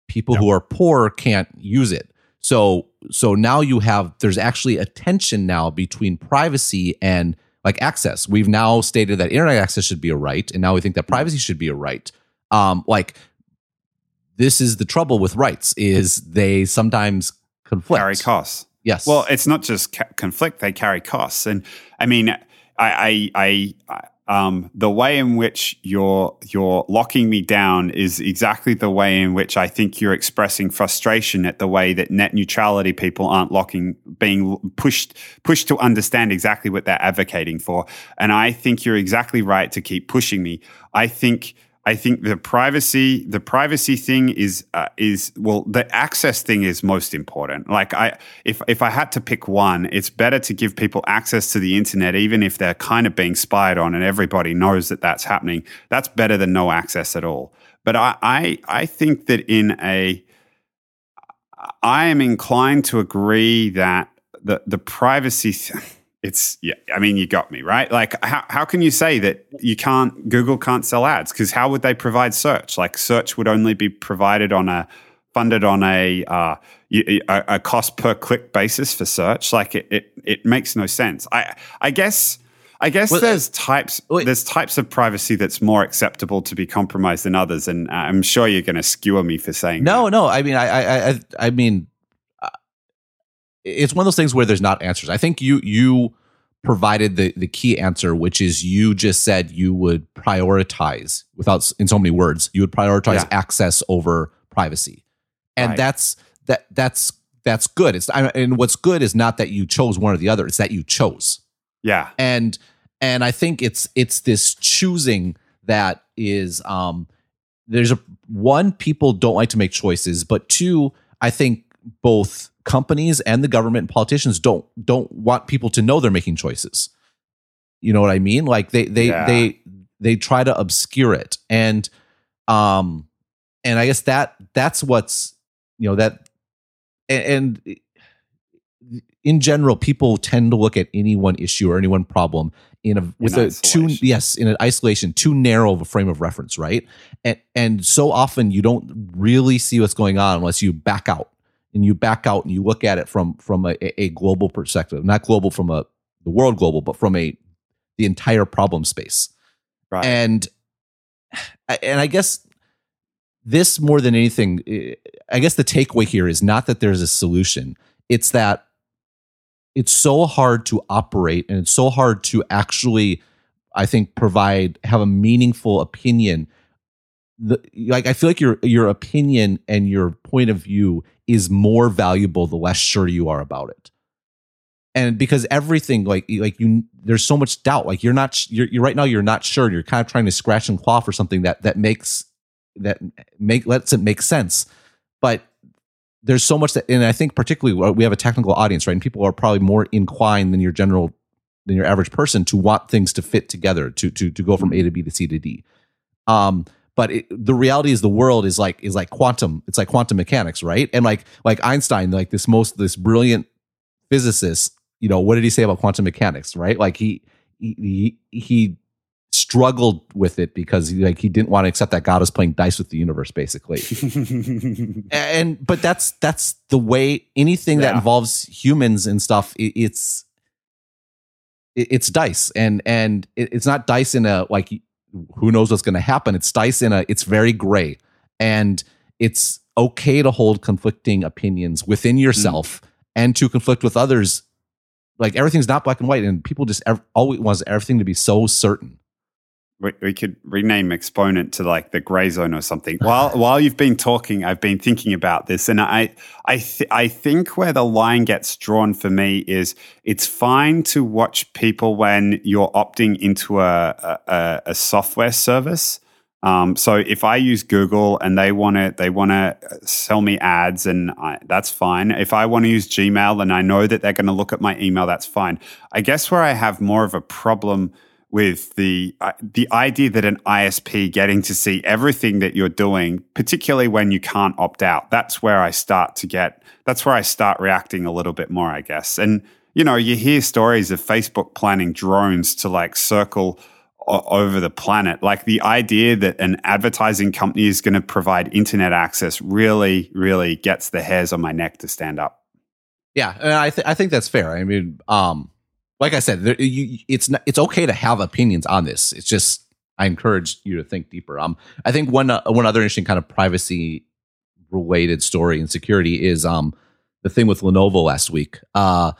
people yep. who are poor can't use it. So so now you have there's actually a tension now between privacy and like access. We've now stated that internet access should be a right, and now we think that privacy should be a right. Um, like this is the trouble with rights is they sometimes conflict. Carry costs. Yes. Well, it's not just ca- conflict; they carry costs, and I mean, I, I, I, I um, the way in which you're you're locking me down is exactly the way in which I think you're expressing frustration at the way that net neutrality people aren't locking, being pushed pushed to understand exactly what they're advocating for. And I think you're exactly right to keep pushing me. I think I think the privacy the privacy thing is uh, is well the access thing is most important. Like I if if I had to pick one, it's better to give people access to the internet even if they're kind of being spied on and everybody knows that that's happening. That's better than no access at all. But I I, I think that in a I am inclined to agree that the the privacy th- it's yeah i mean you got me right like how, how can you say that you can't google can't sell ads because how would they provide search like search would only be provided on a funded on a uh, a, a cost per click basis for search like it, it it makes no sense i i guess I guess well, there's types wait. there's types of privacy that's more acceptable to be compromised than others, and I'm sure you're going to skewer me for saying no, that. no. I mean, I, I, I, I mean, it's one of those things where there's not answers. I think you you provided the the key answer, which is you just said you would prioritize without in so many words, you would prioritize yeah. access over privacy, and right. that's that that's that's good. It's and what's good is not that you chose one or the other; it's that you chose. Yeah, and and I think it's it's this choosing that is um there's a one people don't like to make choices, but two I think both companies and the government and politicians don't don't want people to know they're making choices. You know what I mean? Like they they yeah. they they try to obscure it. And um and I guess that that's what's you know that and, and in general people tend to look at any one issue or any one problem in a with in a too yes in an isolation too narrow of a frame of reference right and and so often you don't really see what's going on unless you back out and you back out and you look at it from from a, a global perspective, not global from a the world global, but from a the entire problem space. Right. And and I guess this more than anything, eh, I guess the takeaway here is not that there's a solution. It's that it's so hard to operate and it's so hard to actually, I think, provide have a meaningful opinion. The, like I feel like your your opinion and your point of view is more valuable the less sure you are about it. And because everything like like you there's so much doubt like you're not you're, you're right now you're not sure you're kind of trying to scratch and claw for something that that makes that make lets it make sense. But there's so much that and i think particularly we have a technical audience right and people are probably more inclined than your general than your average person to want things to fit together to to to go from a to b to c to d. Um but it, the reality is the world is like is like quantum it's like quantum mechanics right and like like einstein like this most this brilliant physicist, you know, what did he say about quantum mechanics, right? Like he he he struggled with it because he, like he didn't want to accept that God is playing dice with the universe, basically. *laughs* and but that's that's the way anything yeah. that involves humans and stuff. It, it's it, it's dice, and and it's not dice in a like who knows what's going to happen. It's dice in a it's very gray, and it's okay to hold conflicting opinions within yourself mm. and to conflict with others. Like everything's not black and white, and people just ev- always wants everything to be so certain we, we could rename exponent to like the gray zone or something. While *laughs* while you've been talking, I've been thinking about this, and I I th- I think where the line gets drawn for me is it's fine to watch people when you're opting into a a, a software service. Um, so if I use Google and they want to they want to sell me ads, and I, that's fine. If I want to use Gmail and I know that they're going to look at my email, that's fine. I guess where I have more of a problem with the uh, the idea that an ISP getting to see everything that you're doing, particularly when you can't opt out. That's where I start to get. That's where I start reacting a little bit more, I guess. And you know, you hear stories of Facebook planning drones to like circle o- over the planet. Like the idea that an advertising company is going to provide internet access really, really gets the hairs on my neck to stand up. Yeah, and I th- I think that's fair. I mean, um, like I said, there, you, it's not, it's okay to have opinions on this. It's just I encourage you to think deeper. Um, I think one uh, one other interesting kind of privacy related story and security is um the thing with Lenovo last week. Uh,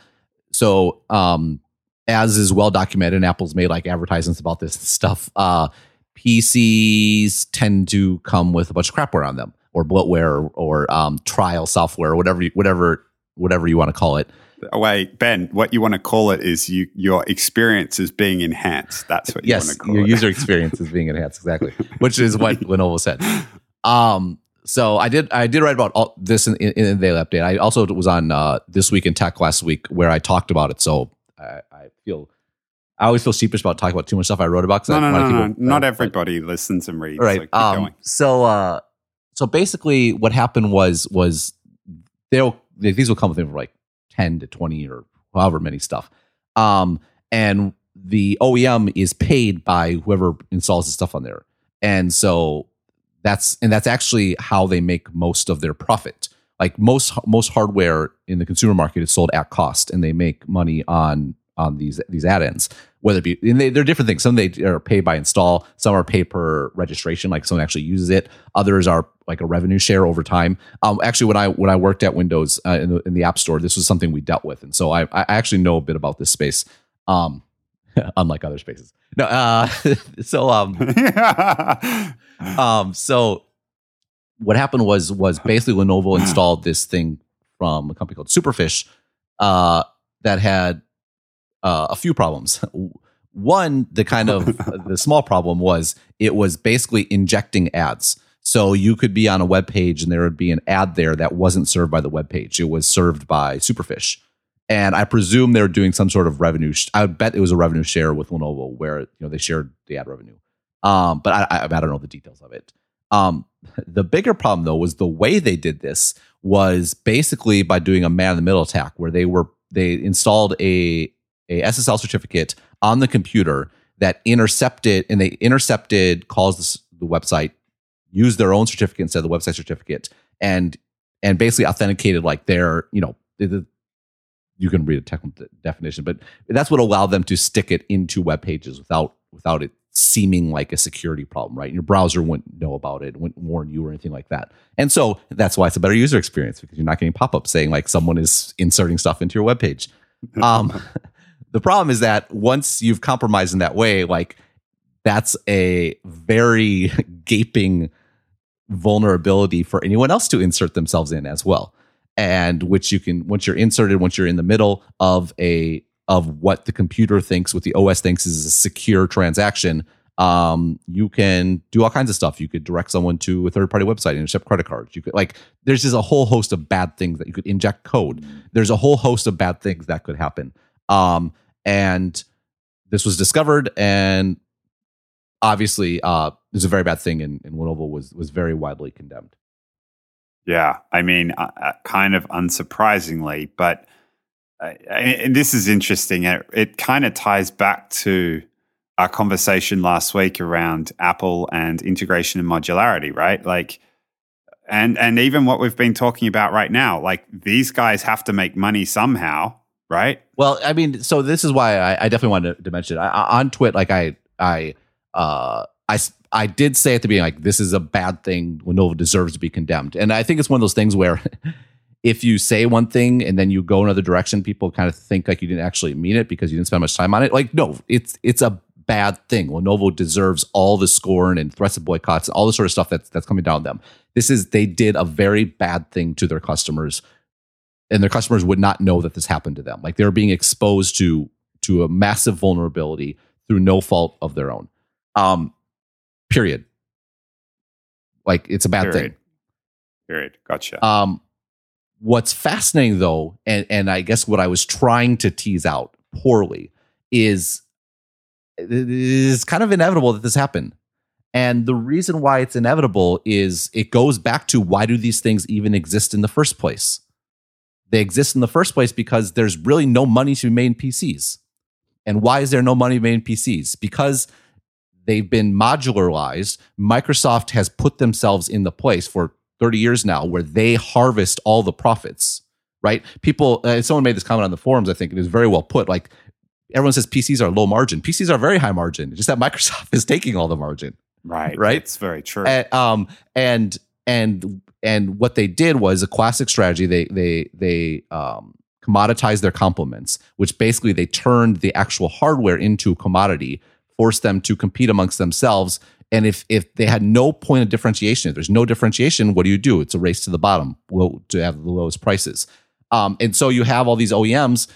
so um, as is well documented, and Apple's made like advertisements about this *laughs* stuff. Uh, PCs tend to come with a bunch of crapware on them, or bloatware, or, or um, trial software, or whatever, whatever, whatever you want to call it. Wait, Ben, what you want to call it is you your experience is being enhanced. That's what you yes, want to call it. your it. user experience is being enhanced, exactly. Which is what *laughs* Lenovo said. Um, so I did I did write about all this in, in, in the daily update. I also was on uh, this week in tech last week where I talked about it. So I, I feel I always feel sheepish about talking about too much stuff I wrote about. No, no, no, no, no. Not everybody but, listens and reads. Right. So, um, so, uh, so basically, what happened was was they'll these will come with them like 10 to 20 or however many stuff. Um, and the OEM is paid by whoever installs the stuff on there. And so that's and that's actually how they make most of their profit. Like most most hardware in the consumer market is sold at cost and they make money on on these these add-ins whether it be and they, they're different things. Some they are paid by install some are paid per registration like someone actually uses it. Others are like a revenue share over time. Um, actually when i when i worked at windows uh, in, the, in the app store this was something we dealt with. And so i, I actually know a bit about this space um, *laughs* unlike other spaces. No uh, *laughs* so um, *laughs* um so what happened was was basically lenovo installed this thing from a company called superfish uh, that had uh, a few problems. One, the kind of *laughs* the small problem was it was basically injecting ads. So you could be on a web page and there would be an ad there that wasn't served by the web page. It was served by Superfish. And I presume they're doing some sort of revenue. Sh- I would bet it was a revenue share with Lenovo where you know they shared the ad revenue. Um, but I, I, I don't know the details of it. Um, *laughs* the bigger problem though was the way they did this was basically by doing a man in the middle attack where they were they installed a a SSL certificate on the computer that intercepted and they intercepted calls the website, used their own certificate instead of the website certificate, and and basically authenticated like their you know the, you can read a technical definition, but that's what allowed them to stick it into web pages without without it seeming like a security problem, right? Your browser wouldn't know about it, wouldn't warn you or anything like that. And so that's why it's a better user experience because you're not getting pop-ups saying like someone is inserting stuff into your web page. *laughs* Um, the problem is that once you've compromised in that way, like that's a very *laughs* gaping vulnerability for anyone else to insert themselves in as well. And which you can once you're inserted, once you're in the middle of a of what the computer thinks, what the OS thinks is a secure transaction, um, you can do all kinds of stuff. You could direct someone to a third party website and accept credit cards. You could like there's just a whole host of bad things that you could inject code. There's a whole host of bad things that could happen. Um, and this was discovered and obviously uh was a very bad thing and, and Lenovo was was very widely condemned. Yeah, I mean, uh, uh, kind of unsurprisingly, but and this is interesting. It, it kind of ties back to our conversation last week around Apple and integration and modularity, right? Like, and and even what we've been talking about right now, like these guys have to make money somehow, right? Well, I mean, so this is why I, I definitely wanted to mention it. I, on Twit. Like, I I uh I I did say at the beginning, like, this is a bad thing. Lenovo deserves to be condemned, and I think it's one of those things where. *laughs* if you say one thing and then you go another direction, people kind of think like you didn't actually mean it because you didn't spend much time on it. Like, no, it's it's a bad thing. Lenovo deserves all the scorn and threats of boycotts and all the sort of stuff that's that's coming down them. This is they did a very bad thing to their customers, and their customers would not know that this happened to them. Like they're being exposed to to a massive vulnerability through no fault of their own. Um, period. Like it's a bad period. thing. Period. Gotcha. Um, what's fascinating though, and and I guess what I was trying to tease out poorly is it is kind of inevitable that this happened. And the reason why it's inevitable is it goes back to why do these things even exist in the first place? They exist in the first place because there's really no money to be made in PCs. And why is there no money made in PCs? Because they've been modularized. Microsoft has put themselves in the place for 30 years now where they harvest all the profits, right? People, uh, someone made this comment on the forums, I think it was very well put. Like everyone says PCs are low margin. PCs are very high margin. Just that Microsoft *laughs* is taking all the margin. Right. Right. It's very true. And, um, and, and, and what they did was a classic strategy. They, they, they, um, commoditized their complements, which basically they turned the actual hardware into a commodity, forced them to compete amongst themselves. And if if they had no point of differentiation, if there's no differentiation, what do you do? It's a race to the bottom to have the lowest prices. Um, and so you have all these OEMs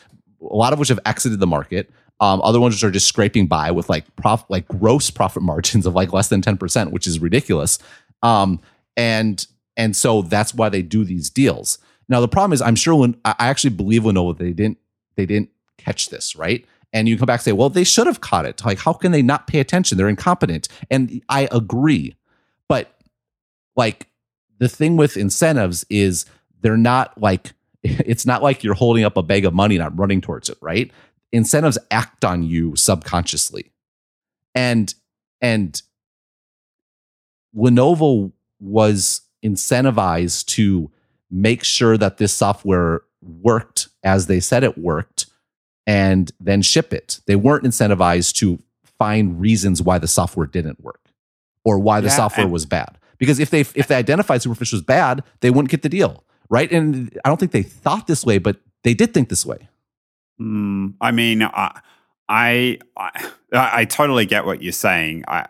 a lot of which have exited the market. Um, other ones are just scraping by with like prof, like gross profit margins of like less than ten percent, which is ridiculous. Um, and and so that's why they do these deals. Now the problem is, I'm sure when I actually believe Lenovo they didn't they didn't catch this right. And you come back and say, well, they should have caught it. Like, how can they not pay attention? They're incompetent. And I agree, but like the thing with incentives is they're not like *laughs* it's not like you're holding up a bag of money and I'm running towards it, right? Incentives act on you subconsciously. And and Lenovo was incentivized to make sure that this software worked as they said it worked and then ship it. They weren't incentivized to find reasons why the software didn't work or why the yeah, software was bad. Because if they if they identified Superfish was bad, they wouldn't get the deal right? And I don't think they thought this way, but they did think this way. Mm, I mean, I, I, I, I totally get what you're saying. I,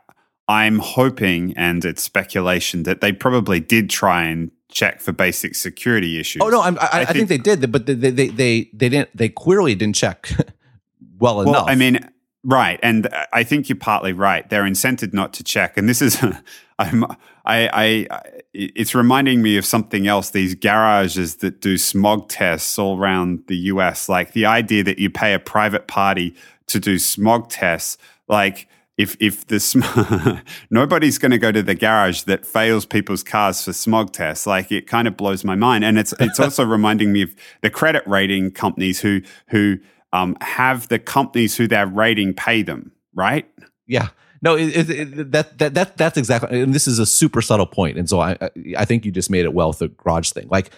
I'm hoping, and it's speculation, that they probably did try and check for basic security issues. Oh no, I'm, I, I, think, I, think, they did, but they, they, they, they, they didn't. They clearly didn't check *laughs* well, well enough. I mean, right, and I think you're partly right. They're incented not to check, and this is, *laughs* I'm, I, I, it's reminding me of something else. These garages that do smog tests all around the US, like the idea that you pay a private party to do smog tests, like if if the sm- *laughs* nobody's going to go to the garage that fails people's cars for smog tests like it kind of blows my mind and it's it's also *laughs* reminding me of the credit rating companies who who um, have the companies who they're rating pay them right yeah no, it, it, that that that that's exactly. And this is a super subtle point, and so I I think you just made it well with the garage thing. Like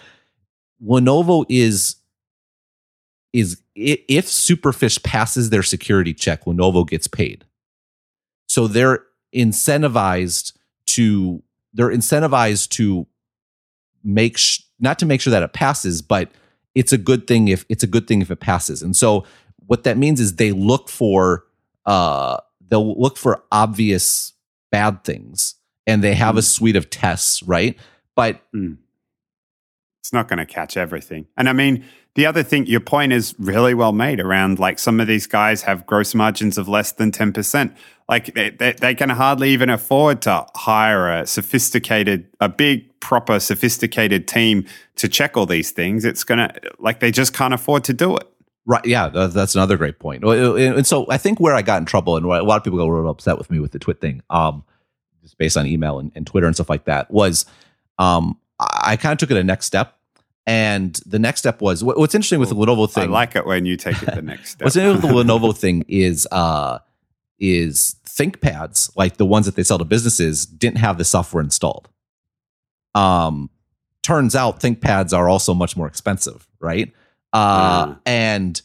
Lenovo is is if Superfish passes their security check, Lenovo gets paid. So they're incentivized to they're incentivized to make sh- not to make sure that it passes, but it's a good thing if it's a good thing if it passes. And so what that means is they look for uh they'll look for obvious bad things and they have mm. a suite of tests, right? But mm. it's not going to catch everything. And I mean, the other thing, your point is really well made around like some of these guys have gross margins of less than 10%. Like they, they, they can hardly even afford to hire a sophisticated, a big, proper, sophisticated team to check all these things. It's going to, like, they just can't afford to do it. Right. Yeah, that's another great point. And so I think where I got in trouble, and a lot of people got real upset with me with the twit thing, um, just based on email and, and Twitter and stuff like that, was um, I kind of took it a next step, And the next step was what's interesting with the Lenovo thing. I like it when you take it the next *laughs* step. what's interesting with the Lenovo *laughs* thing is uh, is ThinkPads, like the ones that they sell to businesses, didn't have the software installed. Um, turns out ThinkPads are also much more expensive, right? Uh, yeah. and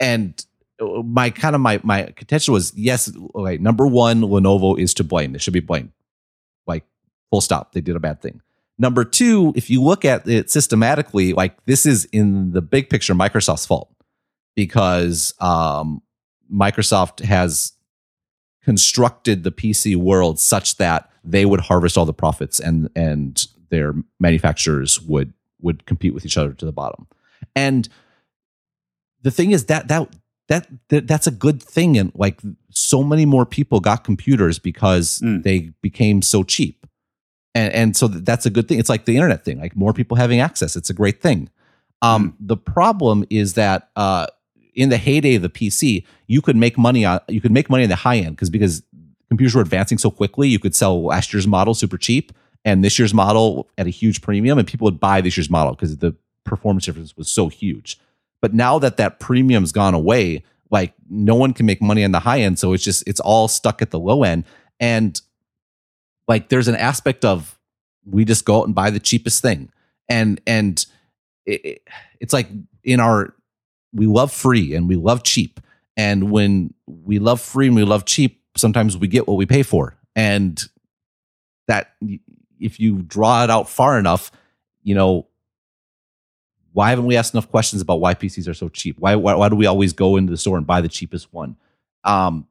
and my kind of my my contention was yes, okay, number one, Lenovo is to blame. They should be blamed. Like full stop. They did a bad thing. Number two, if you look at it systematically, like this is in the big picture Microsoft's fault because um, Microsoft has constructed the PC world such that they would harvest all the profits and and their manufacturers would would compete with each other to the bottom. And the thing is that that that, that that's a good thing and like so many more people got computers because mm. they became so cheap and and so that's a good thing it's like the internet thing like more people having access it's a great thing um mm. the problem is that uh in the heyday of the pc you could make money on you could make money in the high end because because computers were advancing so quickly you could sell last year's model super cheap and this year's model at a huge premium and people would buy this year's model because the performance difference was so huge but now that that premium's gone away, like no one can make money on the high end. So it's just, it's all stuck at the low end. And like there's an aspect of we just go out and buy the cheapest thing. And, and it, it's like in our, we love free and we love cheap. And when we love free and we love cheap, sometimes we get what we pay for. And that if you draw it out far enough, you know, why haven't we asked enough questions about why PCs are so cheap? Why, why, why do we always go into the store and buy the cheapest one? Um,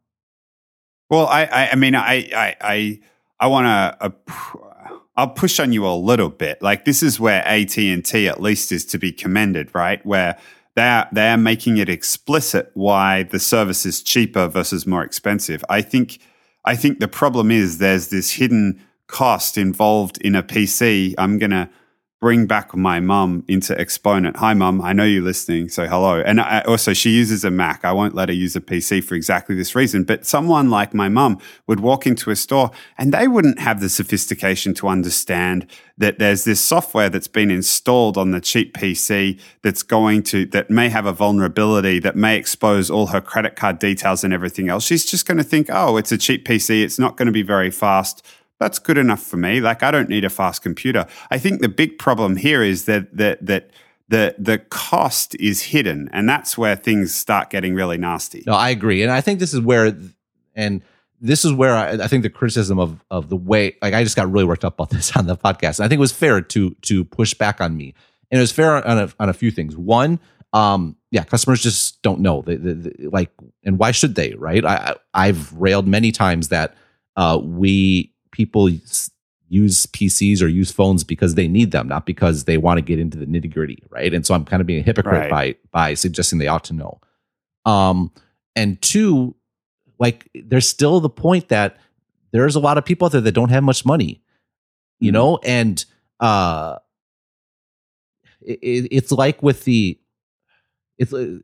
well, I, I, I mean, I, I, I, I want to. I'll push on you a little bit. Like this is where AT and T at least is to be commended, right? Where they're they're making it explicit why the service is cheaper versus more expensive. I think I think the problem is there's this hidden cost involved in a PC. I'm gonna bring back my mum into Exponent. Hi, mum. I know you're listening. So hello. And I, also, she uses a Mac. I won't let her use a PC for exactly this reason. But someone like my mum would walk into a store and they wouldn't have the sophistication to understand that there's this software that's been installed on the cheap PC that's going to, that may have a vulnerability that may expose all her credit card details and everything else. She's just going to think, oh, it's a cheap PC. It's not going to be very fast that's good enough for me. Like I don't need a fast computer. I think the big problem here is that that that the the cost is hidden, and that's where things start getting really nasty. No, I agree, and I think this is where and this is where I, I, think the criticism of of the way like I just got really worked up about *laughs* this on the podcast. And I think it was fair to to push back on me, and it was fair on a, on a few things. One, um, yeah, customers just don't know, they, they, they, like, and why should they? Right? I I've railed many times that uh, we people use PCs or use phones because they need them, not because they want to get into the nitty gritty, right? And so I'm kind of being a hypocrite right. by by suggesting they ought to know. Um, and two, like there's still the point that there's a lot of people out there that don't have much money, you mm-hmm. know, and uh, it, it's like with the it's uh,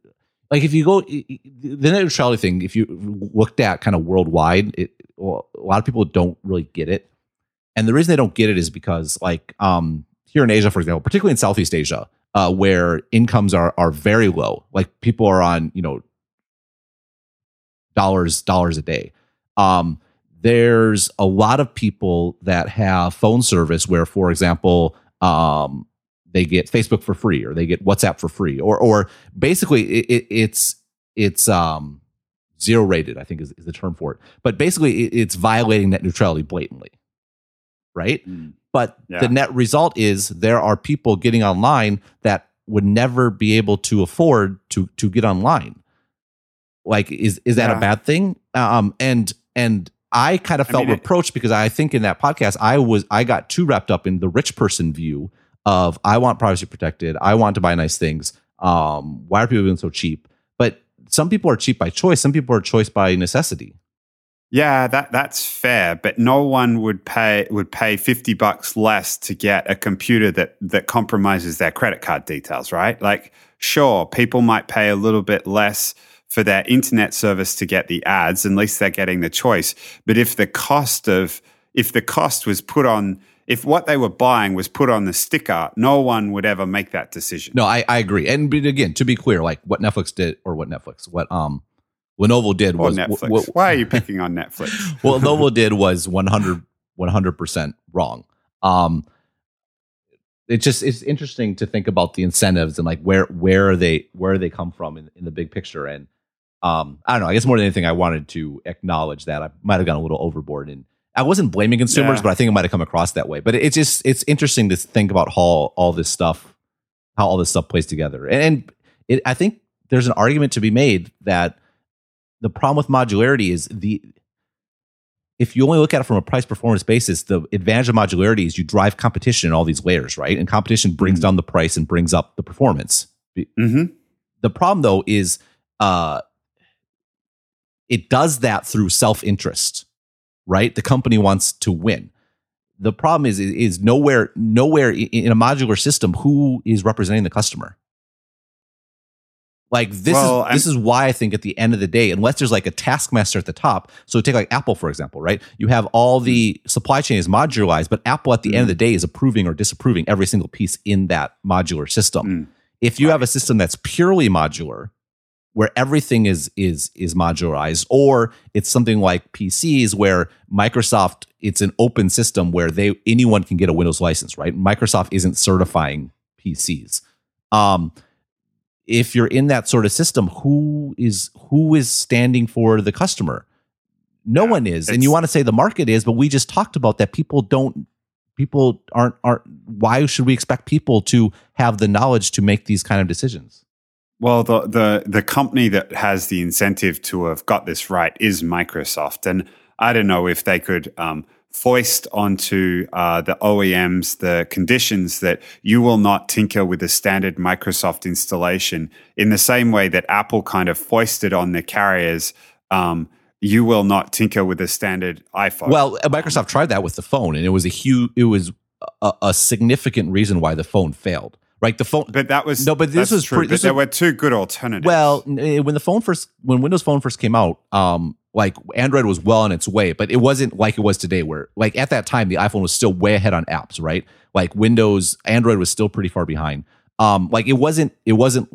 like if you go the net neutrality thing, if you looked at kind of worldwide, it, well, a lot of people don't really get it. And the reason they don't get it is because, like, um, here in Asia, for example, particularly in Southeast Asia, uh, where incomes are are very low, like people are on, you know, dollars dollars a day. Um, there's a lot of people that have phone service where, for example, um, they get Facebook for free or they get WhatsApp for free, or or basically it, it, it's it's um zero rated, I think is, is the term for it. But basically, it, it's violating net neutrality blatantly, right? Mm. But yeah. the net result is there are people getting online that would never be able to afford to to get online. Like, is is that yeah. a bad thing? Um, and and I kind of felt I mean, reproached because I think in that podcast I was I got too wrapped up in the rich person view of I want privacy protected, I want to buy nice things. Um, why are people being so cheap? But some people are cheap by choice. Some people are choice by necessity. Yeah, that that's fair, but no one would pay would pay 50 bucks less to get a computer that that compromises their credit card details, right? Like sure, people might pay a little bit less for their internet service to get the ads, at least they're getting the choice. But if the cost of if the cost was put on if what they were buying was put on the sticker, no one would ever make that decision. No, I, I agree. And but again, to be clear, like what Netflix did, or what Netflix, what um Lenovo did or was Netflix. What, Why are you *laughs* picking on Netflix? *laughs* what Lenovo did was 100 percent wrong. Um, it's just it's interesting to think about the incentives and like where where are they where they come from in, in the big picture and um i don't know i guess more than anything i wanted to acknowledge that i might have gone a little overboard and i wasn't blaming consumers Yeah. but i think it might have come across that way but it's just it's interesting to think about how all this stuff how all this stuff plays together and, it, i think there's an argument to be made that the problem with modularity is the if you only look at it from a price performance basis, the advantage of modularity is you drive competition in all these layers, right? And competition brings Mhm. down the price and brings up the performance. hmm The problem though is uh it does that through self-interest, right? The company wants to win. The problem is is nowhere nowhere in a modular system who is representing the customer. Like this Well, is this is why I think at the end of the day, unless there's like a taskmaster at the top. So take like Apple for example, right? You have all the supply chain is modularized, but Apple at the end of the day is approving or disapproving every single piece in that modular system. Mm. If you have a system that's purely modular, where everything is is is modularized, or it's something like PCs where Microsoft it's an open system where they anyone can get a Windows license, right? Microsoft isn't certifying PCs. Um, if you're in that sort of system, who is who is standing for the customer? No Yeah, one is, and you want to say the market is, but we just talked about that. People don't. People aren't aren't. Why should we expect people to have the knowledge to make these kind of decisions? Well, the, the the company that has the incentive to have got this right is Microsoft, and I don't know if they could um, foist onto uh, the OEMs the conditions that you will not tinker with a standard Microsoft installation in the same way that Apple kind of foisted on the carriers. Um, you will not tinker with a standard iPhone. Well, uh, Microsoft tried that with the phone, and it was a huge. It was a, a significant reason why the phone failed. Right, the phone. but that was No, but this was true. pre- but this there were two good alternatives. Well, eh, when the phone first, when Windows Phone first came out, um, like Android was well on its way, but it wasn't like it was today. Where like at that time, the iPhone was still way ahead on apps, right? Like Windows, Android was still pretty far behind. Um, like it wasn't, it wasn't,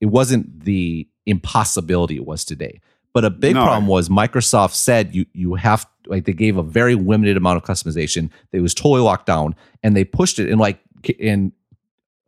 it wasn't the impossibility it was today. But a big No. problem was Microsoft said you you have like they gave a very limited amount of customization. It was totally locked down, and they pushed it. in like and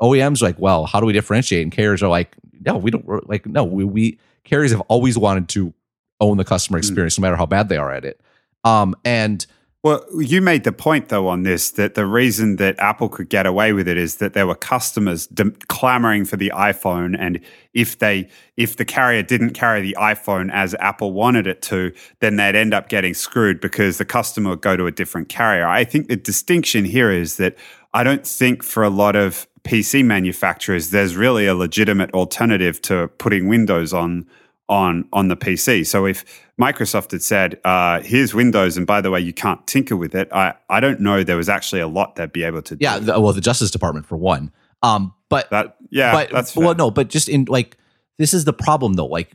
OEMs like, well, how do we differentiate? And carriers are like, no, we don't like no, we, we carriers have always wanted to own the customer experience no matter how bad they are at it. Um, and Well, you made the point though on this that the reason that Apple could get away with it is that there were customers dem- clamoring for the iPhone, and if they if the carrier didn't carry the iPhone as Apple wanted it to, then they'd end up getting screwed because the customer would go to a different carrier. I think the distinction here is that I don't think for a lot of PC manufacturers there's really a legitimate alternative to putting Windows on on on the PC. So if Microsoft had said, uh, "Here's Windows, and by the way, you can't tinker with it," I I don't know there was actually a lot they'd be able to yeah, do. the, well, the Justice Department for one. Um, but that yeah, but that's well, no, but just in like this is the problem though. Like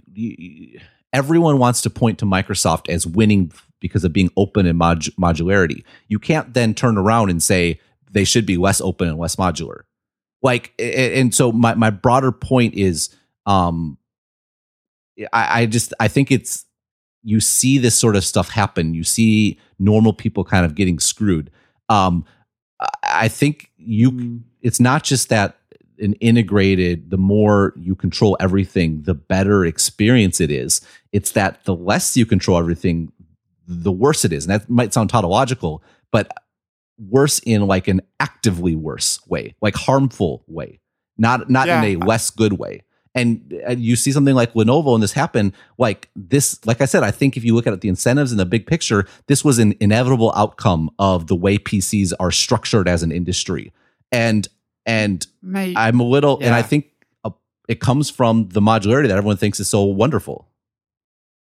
everyone wants to point to Microsoft as winning because of being open and mod- modularity. You can't then turn around and say they should be less open and less modular. Like, and so my my broader point is, um, I, I just I think it's you see this sort of stuff happen. You see normal people kind of getting screwed. Um, I- I think you it's not just that an integrated the more you control everything the better experience it is it's that the less you control everything the worse it is and that might sound tautological but worse in like an actively worse way like harmful way not not in a less good way. And uh, you see something like Lenovo and this happen like this like I said I think if you look at the incentives in the big picture this was an inevitable outcome of the way PCs are structured as an industry. And and Mate, I'm a little, and I think uh, it comes from the modularity that everyone thinks is so wonderful.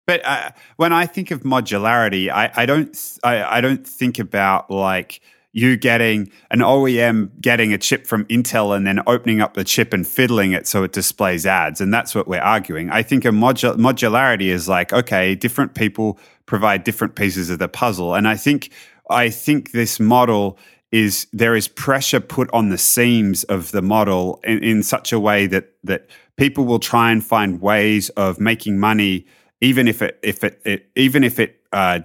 But uh, when I think of modularity, I, I don't I, I don't think about like you getting an OEM getting a chip from Intel and then opening up the chip and fiddling it so it displays ads, and that's what we're arguing. I think a modu- modularity is like okay, different people provide different pieces of the puzzle, and I think I think this model is there is pressure put on the seams of the model in, in such a way that that people will try and find ways of making money, even if it if it, it even if it uh,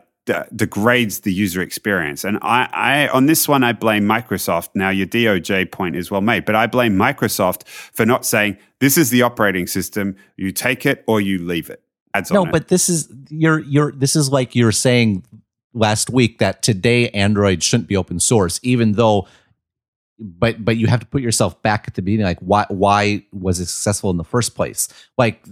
degrades the user experience. And I, I on this one I blame Microsoft. Now your DOJ point is well made, but I blame Microsoft for not saying this is the operating system. You take it or you leave it. Ads no, but it. this is you're you're this is like you're saying last week that today Android shouldn't be open source, even though but but you have to put yourself back at the beginning like why why was it successful in the first place like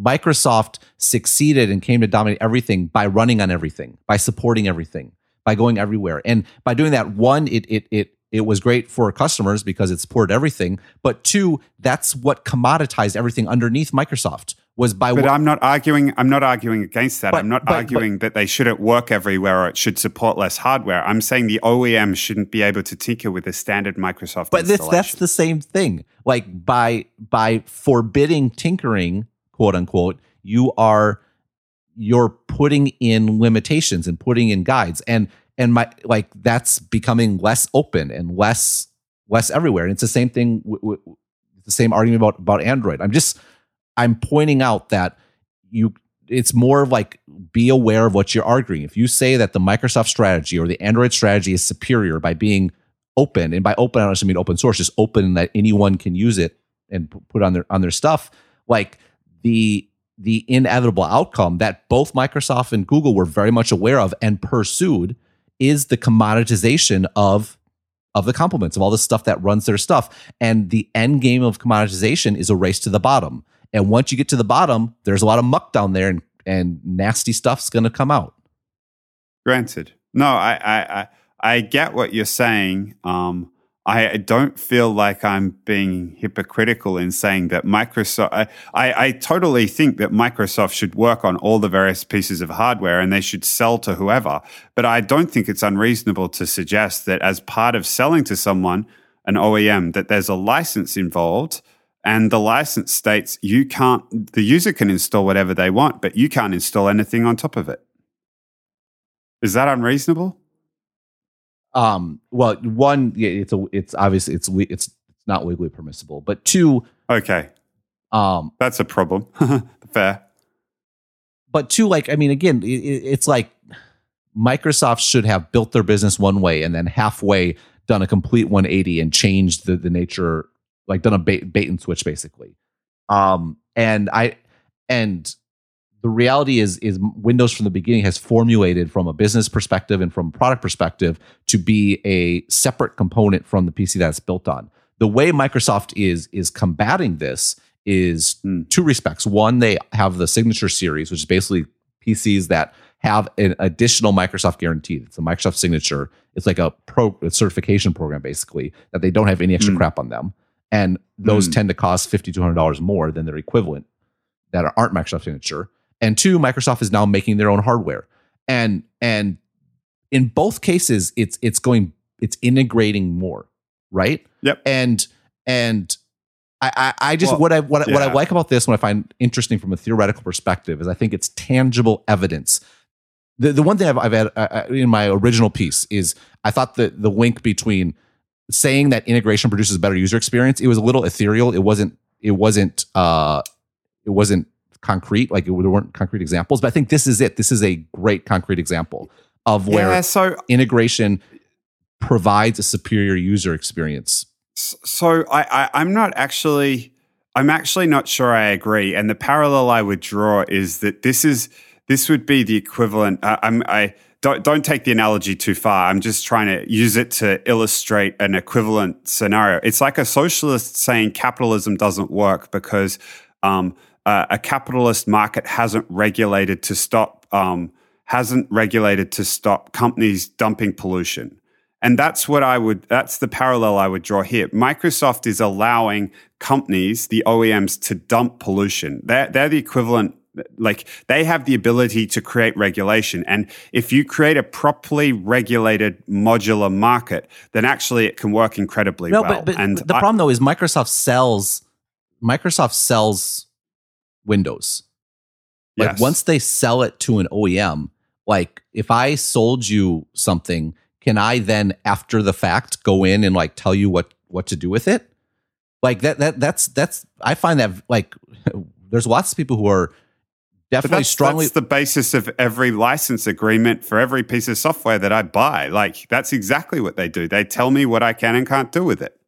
microsoft succeeded and came to dominate everything by running on everything by supporting everything by going everywhere and by doing that one it it it it was great for customers because it supported everything but two that's what commoditized everything underneath microsoft was by. But I'm not arguing. I'm not arguing against that. But, I'm not but, arguing but, that they shouldn't work everywhere or it should support less hardware. I'm saying the OEM shouldn't be able to tinker with a standard Microsoft. But this, that's the same thing. Like by by forbidding tinkering, quote unquote, you are you're putting in limitations and putting in guides and and my like that's becoming less open and less less everywhere. And it's the same thing. W- w- the same argument about about Android. I'm just I'm pointing out that you it's more like be aware of what you're arguing. If you say that the Microsoft strategy or the Android strategy is superior by being open, and by open I don't mean open source, just open that anyone can use it and put on their on their stuff, like the the inevitable outcome that both Microsoft and Google were very much aware of and pursued is the commoditization of of the complements of all the stuff that runs their stuff. And the end game of commoditization is a race to the bottom. And once you get to the bottom, there's a lot of muck down there and, and nasty stuff's going to come out. Granted. No, I, I, I, I get what you're saying. Um, I don't feel like I'm being hypocritical in saying that Microsoft. I, I, I, totally think that Microsoft should work on all the various pieces of hardware and they should sell to whoever. But I don't think it's unreasonable to suggest that as part of selling to someone, an OEM, that there's a license involved and the license states you can't the user can install whatever they want but you can't install anything on top of it is that unreasonable um well one yeah, it's a it's obviously it's it's it's not legally permissible but two okay. um that's a problem. *laughs* Fair. But two like i mean again it, it's like microsoft should have built their business one way and then halfway done a complete 180 and changed the, the nature like done a bait, bait and switch basically. Um, and I and the reality is is Windows from the beginning has formulated from a business perspective and from a product perspective to be a separate component from the PC that it's built on. The way Microsoft is is combating this is mm. two respects. One, they have the signature series, which is basically PCs that have an additional Microsoft guarantee. It's a Microsoft signature. It's like a pro a certification program basically that they don't have any extra mm. crap on them and those mm. tend to cost fifty two hundred dollars more than their equivalent that aren't Microsoft Signature. And two, Microsoft is now making their own hardware, and and in both cases, it's it's going it's integrating more, right? Yep. And and I I, I just well, what I what, yeah. what I like about this, what I find interesting from a theoretical perspective, is I think it's tangible evidence. The the one thing I've, I've had uh, in my original piece is I thought that the link between saying that integration produces better user experience, it was a little ethereal. It wasn't. It wasn't. Uh, it wasn't concrete. Like there weren't concrete examples. But I think this is it. This is a great concrete example of where yeah, so, integration provides a superior user experience. So I, I I'm not actually. I'm actually not sure I agree. And the parallel I would draw is that this is this would be the equivalent. Uh, I'm I don't don't take the analogy too far. I'm just trying to use it to illustrate an equivalent scenario. It's like a socialist saying capitalism doesn't work because um, uh, a capitalist market hasn't regulated to stop um, hasn't regulated to stop companies dumping pollution. And that's what I would, that's the parallel I would draw here. Microsoft is allowing companies, the OEMs, to dump pollution. They're, they're the equivalent like they have the ability to create regulation and if you create a properly regulated modular market then actually it can work incredibly no, well but, but and the I, problem though is microsoft sells microsoft sells windows like yes. once they sell it to an oem like if i sold you something can I then after the fact go in and like tell you what what to do with it? Like that that that's that's I find that like *laughs* there's lots of people who are definitely that's, strongly that's the basis of every license agreement for every piece of software that I buy. Like that's exactly what they do. They tell me what I can and can't do with it.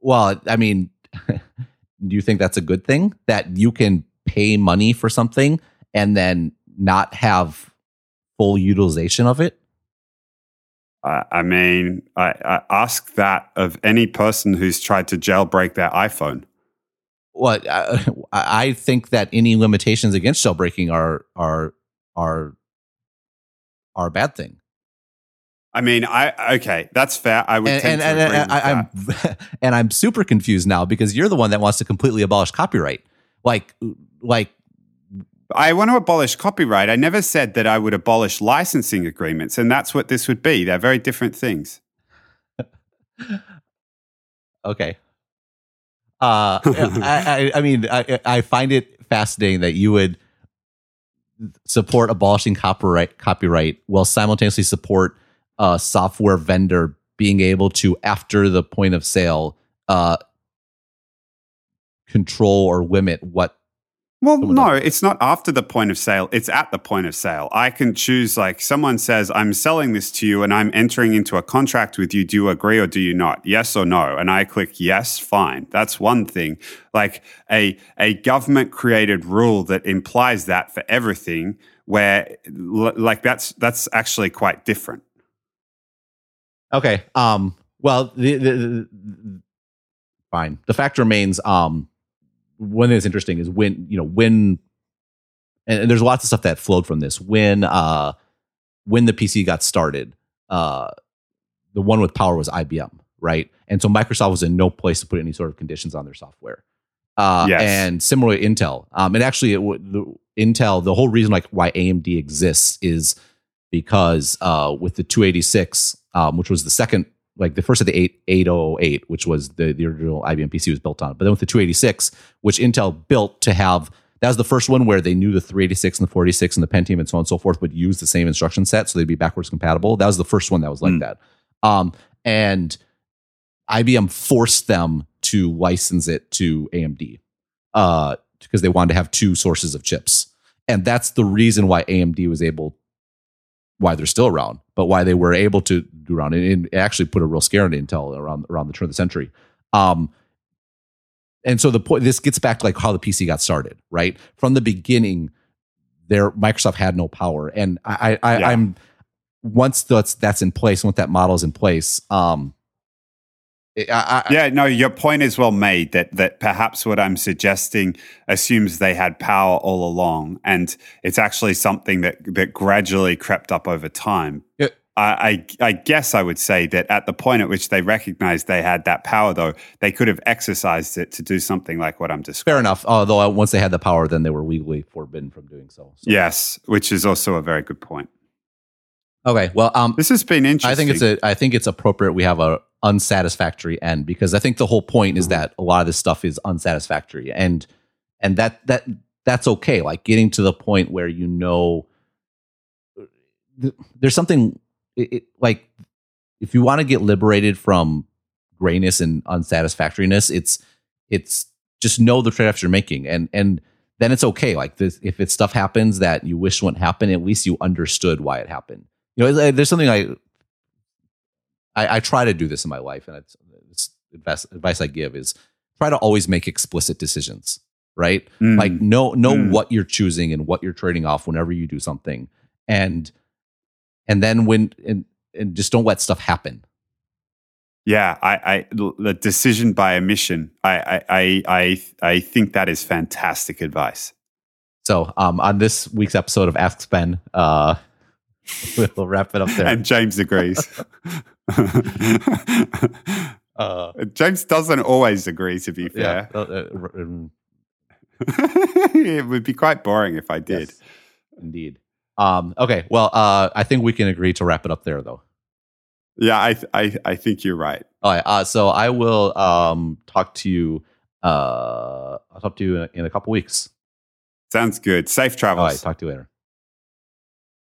Well, I mean, *laughs* do you think that's a good thing that you can pay money for something and then not have full utilization of it? I mean, I, I, ask that of any person who's tried to jailbreak their iPhone. Well, uh, *laughs* I, I think that any limitations against jailbreaking are are are are a bad thing. I mean, I okay, that's fair. I would and, and, to and, I, am *laughs* and I'm super confused now because you're the one that wants to completely abolish copyright. Like, like I want to abolish copyright. I never said that I would abolish licensing agreements, and that's what this would be. They're very different things. *laughs* okay. Uh, *laughs* I, I, I, mean, I, I find it fascinating that you would support abolishing copyright copyright while simultaneously support a software vendor being able to, after the point of sale, uh, control or limit what well, no, it's not after the point of sale. It's at the point of sale. I can choose, like, someone says, I'm selling this to you and I'm entering into a contract with you. Do you agree or do you not? Yes or no? And I click yes, fine. That's one thing. Like a, a government created rule that implies that for everything, where, like, that's, that's actually quite different. Okay. Um, well, the, the, the, fine. The fact remains, um, one thing that's interesting is when you know when and, there's lots of stuff that flowed from this. When uh when the pc got started uh the one with power was ibm right? And so microsoft was in no place to put any sort of conditions on their software. Uh yes. and similarly intel. Um and actually it, the, intel the whole reason like why amd exists is because uh with the 286 um which was the second like the first of the 8, 8008, which was the, the original IBM PC was built on. But then with the 286, which Intel built to have, that was the first one where they knew the 386 and the 486 and the Pentium and so on and so forth would use the same instruction set. So they'd be backwards compatible. That was the first one that was like mm. that. Um, and IBM forced them to license it to AMD uh, because they wanted to have two sources of chips. And that's the reason why AMD was able why they're still around, but why they were able to do around and it actually put a real scare into Intel around around the turn of the century. Um, and so the point this gets back to like how the PC got started, right? From the beginning, there Microsoft had no power, and I, I, yeah. I'm once that's that's in place, once that model is in place, um, I, I, yeah, no, your point is well made that that perhaps what I'm suggesting assumes they had power all along, and it's actually something that that gradually crept up over time. Yeah. I, I, I guess I would say that at the point at which they recognized they had that power, though, they could have exercised it to do something like what I'm describing. Fair enough. Although uh, once they had the power, then they were legally forbidden from doing so. so. Yes, which is also a very good point. Okay, well, um, this has been interesting. I think it's a. I think it's appropriate. We have a unsatisfactory end because I think the whole point is mm-hmm. that a lot of this stuff is unsatisfactory. And and that that that's okay. Like getting to the point where you know there's something it, it, like if you want to get liberated from grayness and unsatisfactoriness it's it's just know the trade-offs you're making. And and then it's okay. Like this if it stuff happens that you wish wouldn't happen at least you understood why it happened. You know there's something i I, I try to do this in my life, and it's, it's advice, advice I give is try to always make explicit decisions. Right, mm. like know know mm. what you're choosing and what you're trading off whenever you do something, and and then when and and just don't let stuff happen. Yeah, I, I the decision by omission. I, I, I, I think that is fantastic advice. So, um, on this week's episode of Ask Spen, uh, *laughs* we'll wrap it up there. And James agrees. *laughs* *laughs* uh, James doesn't always agree, to be fair. Yeah, uh, uh um, *laughs* it would be quite boring if I did. Yes, indeed. Um, okay, well, uh, I think we can agree to wrap it up there, though. Yeah, I, I, I think you're right. All right. Uh, so I will um, talk to you. Uh, I'll talk to you in a couple weeks. Sounds good. Safe travels. All right. Talk to you later.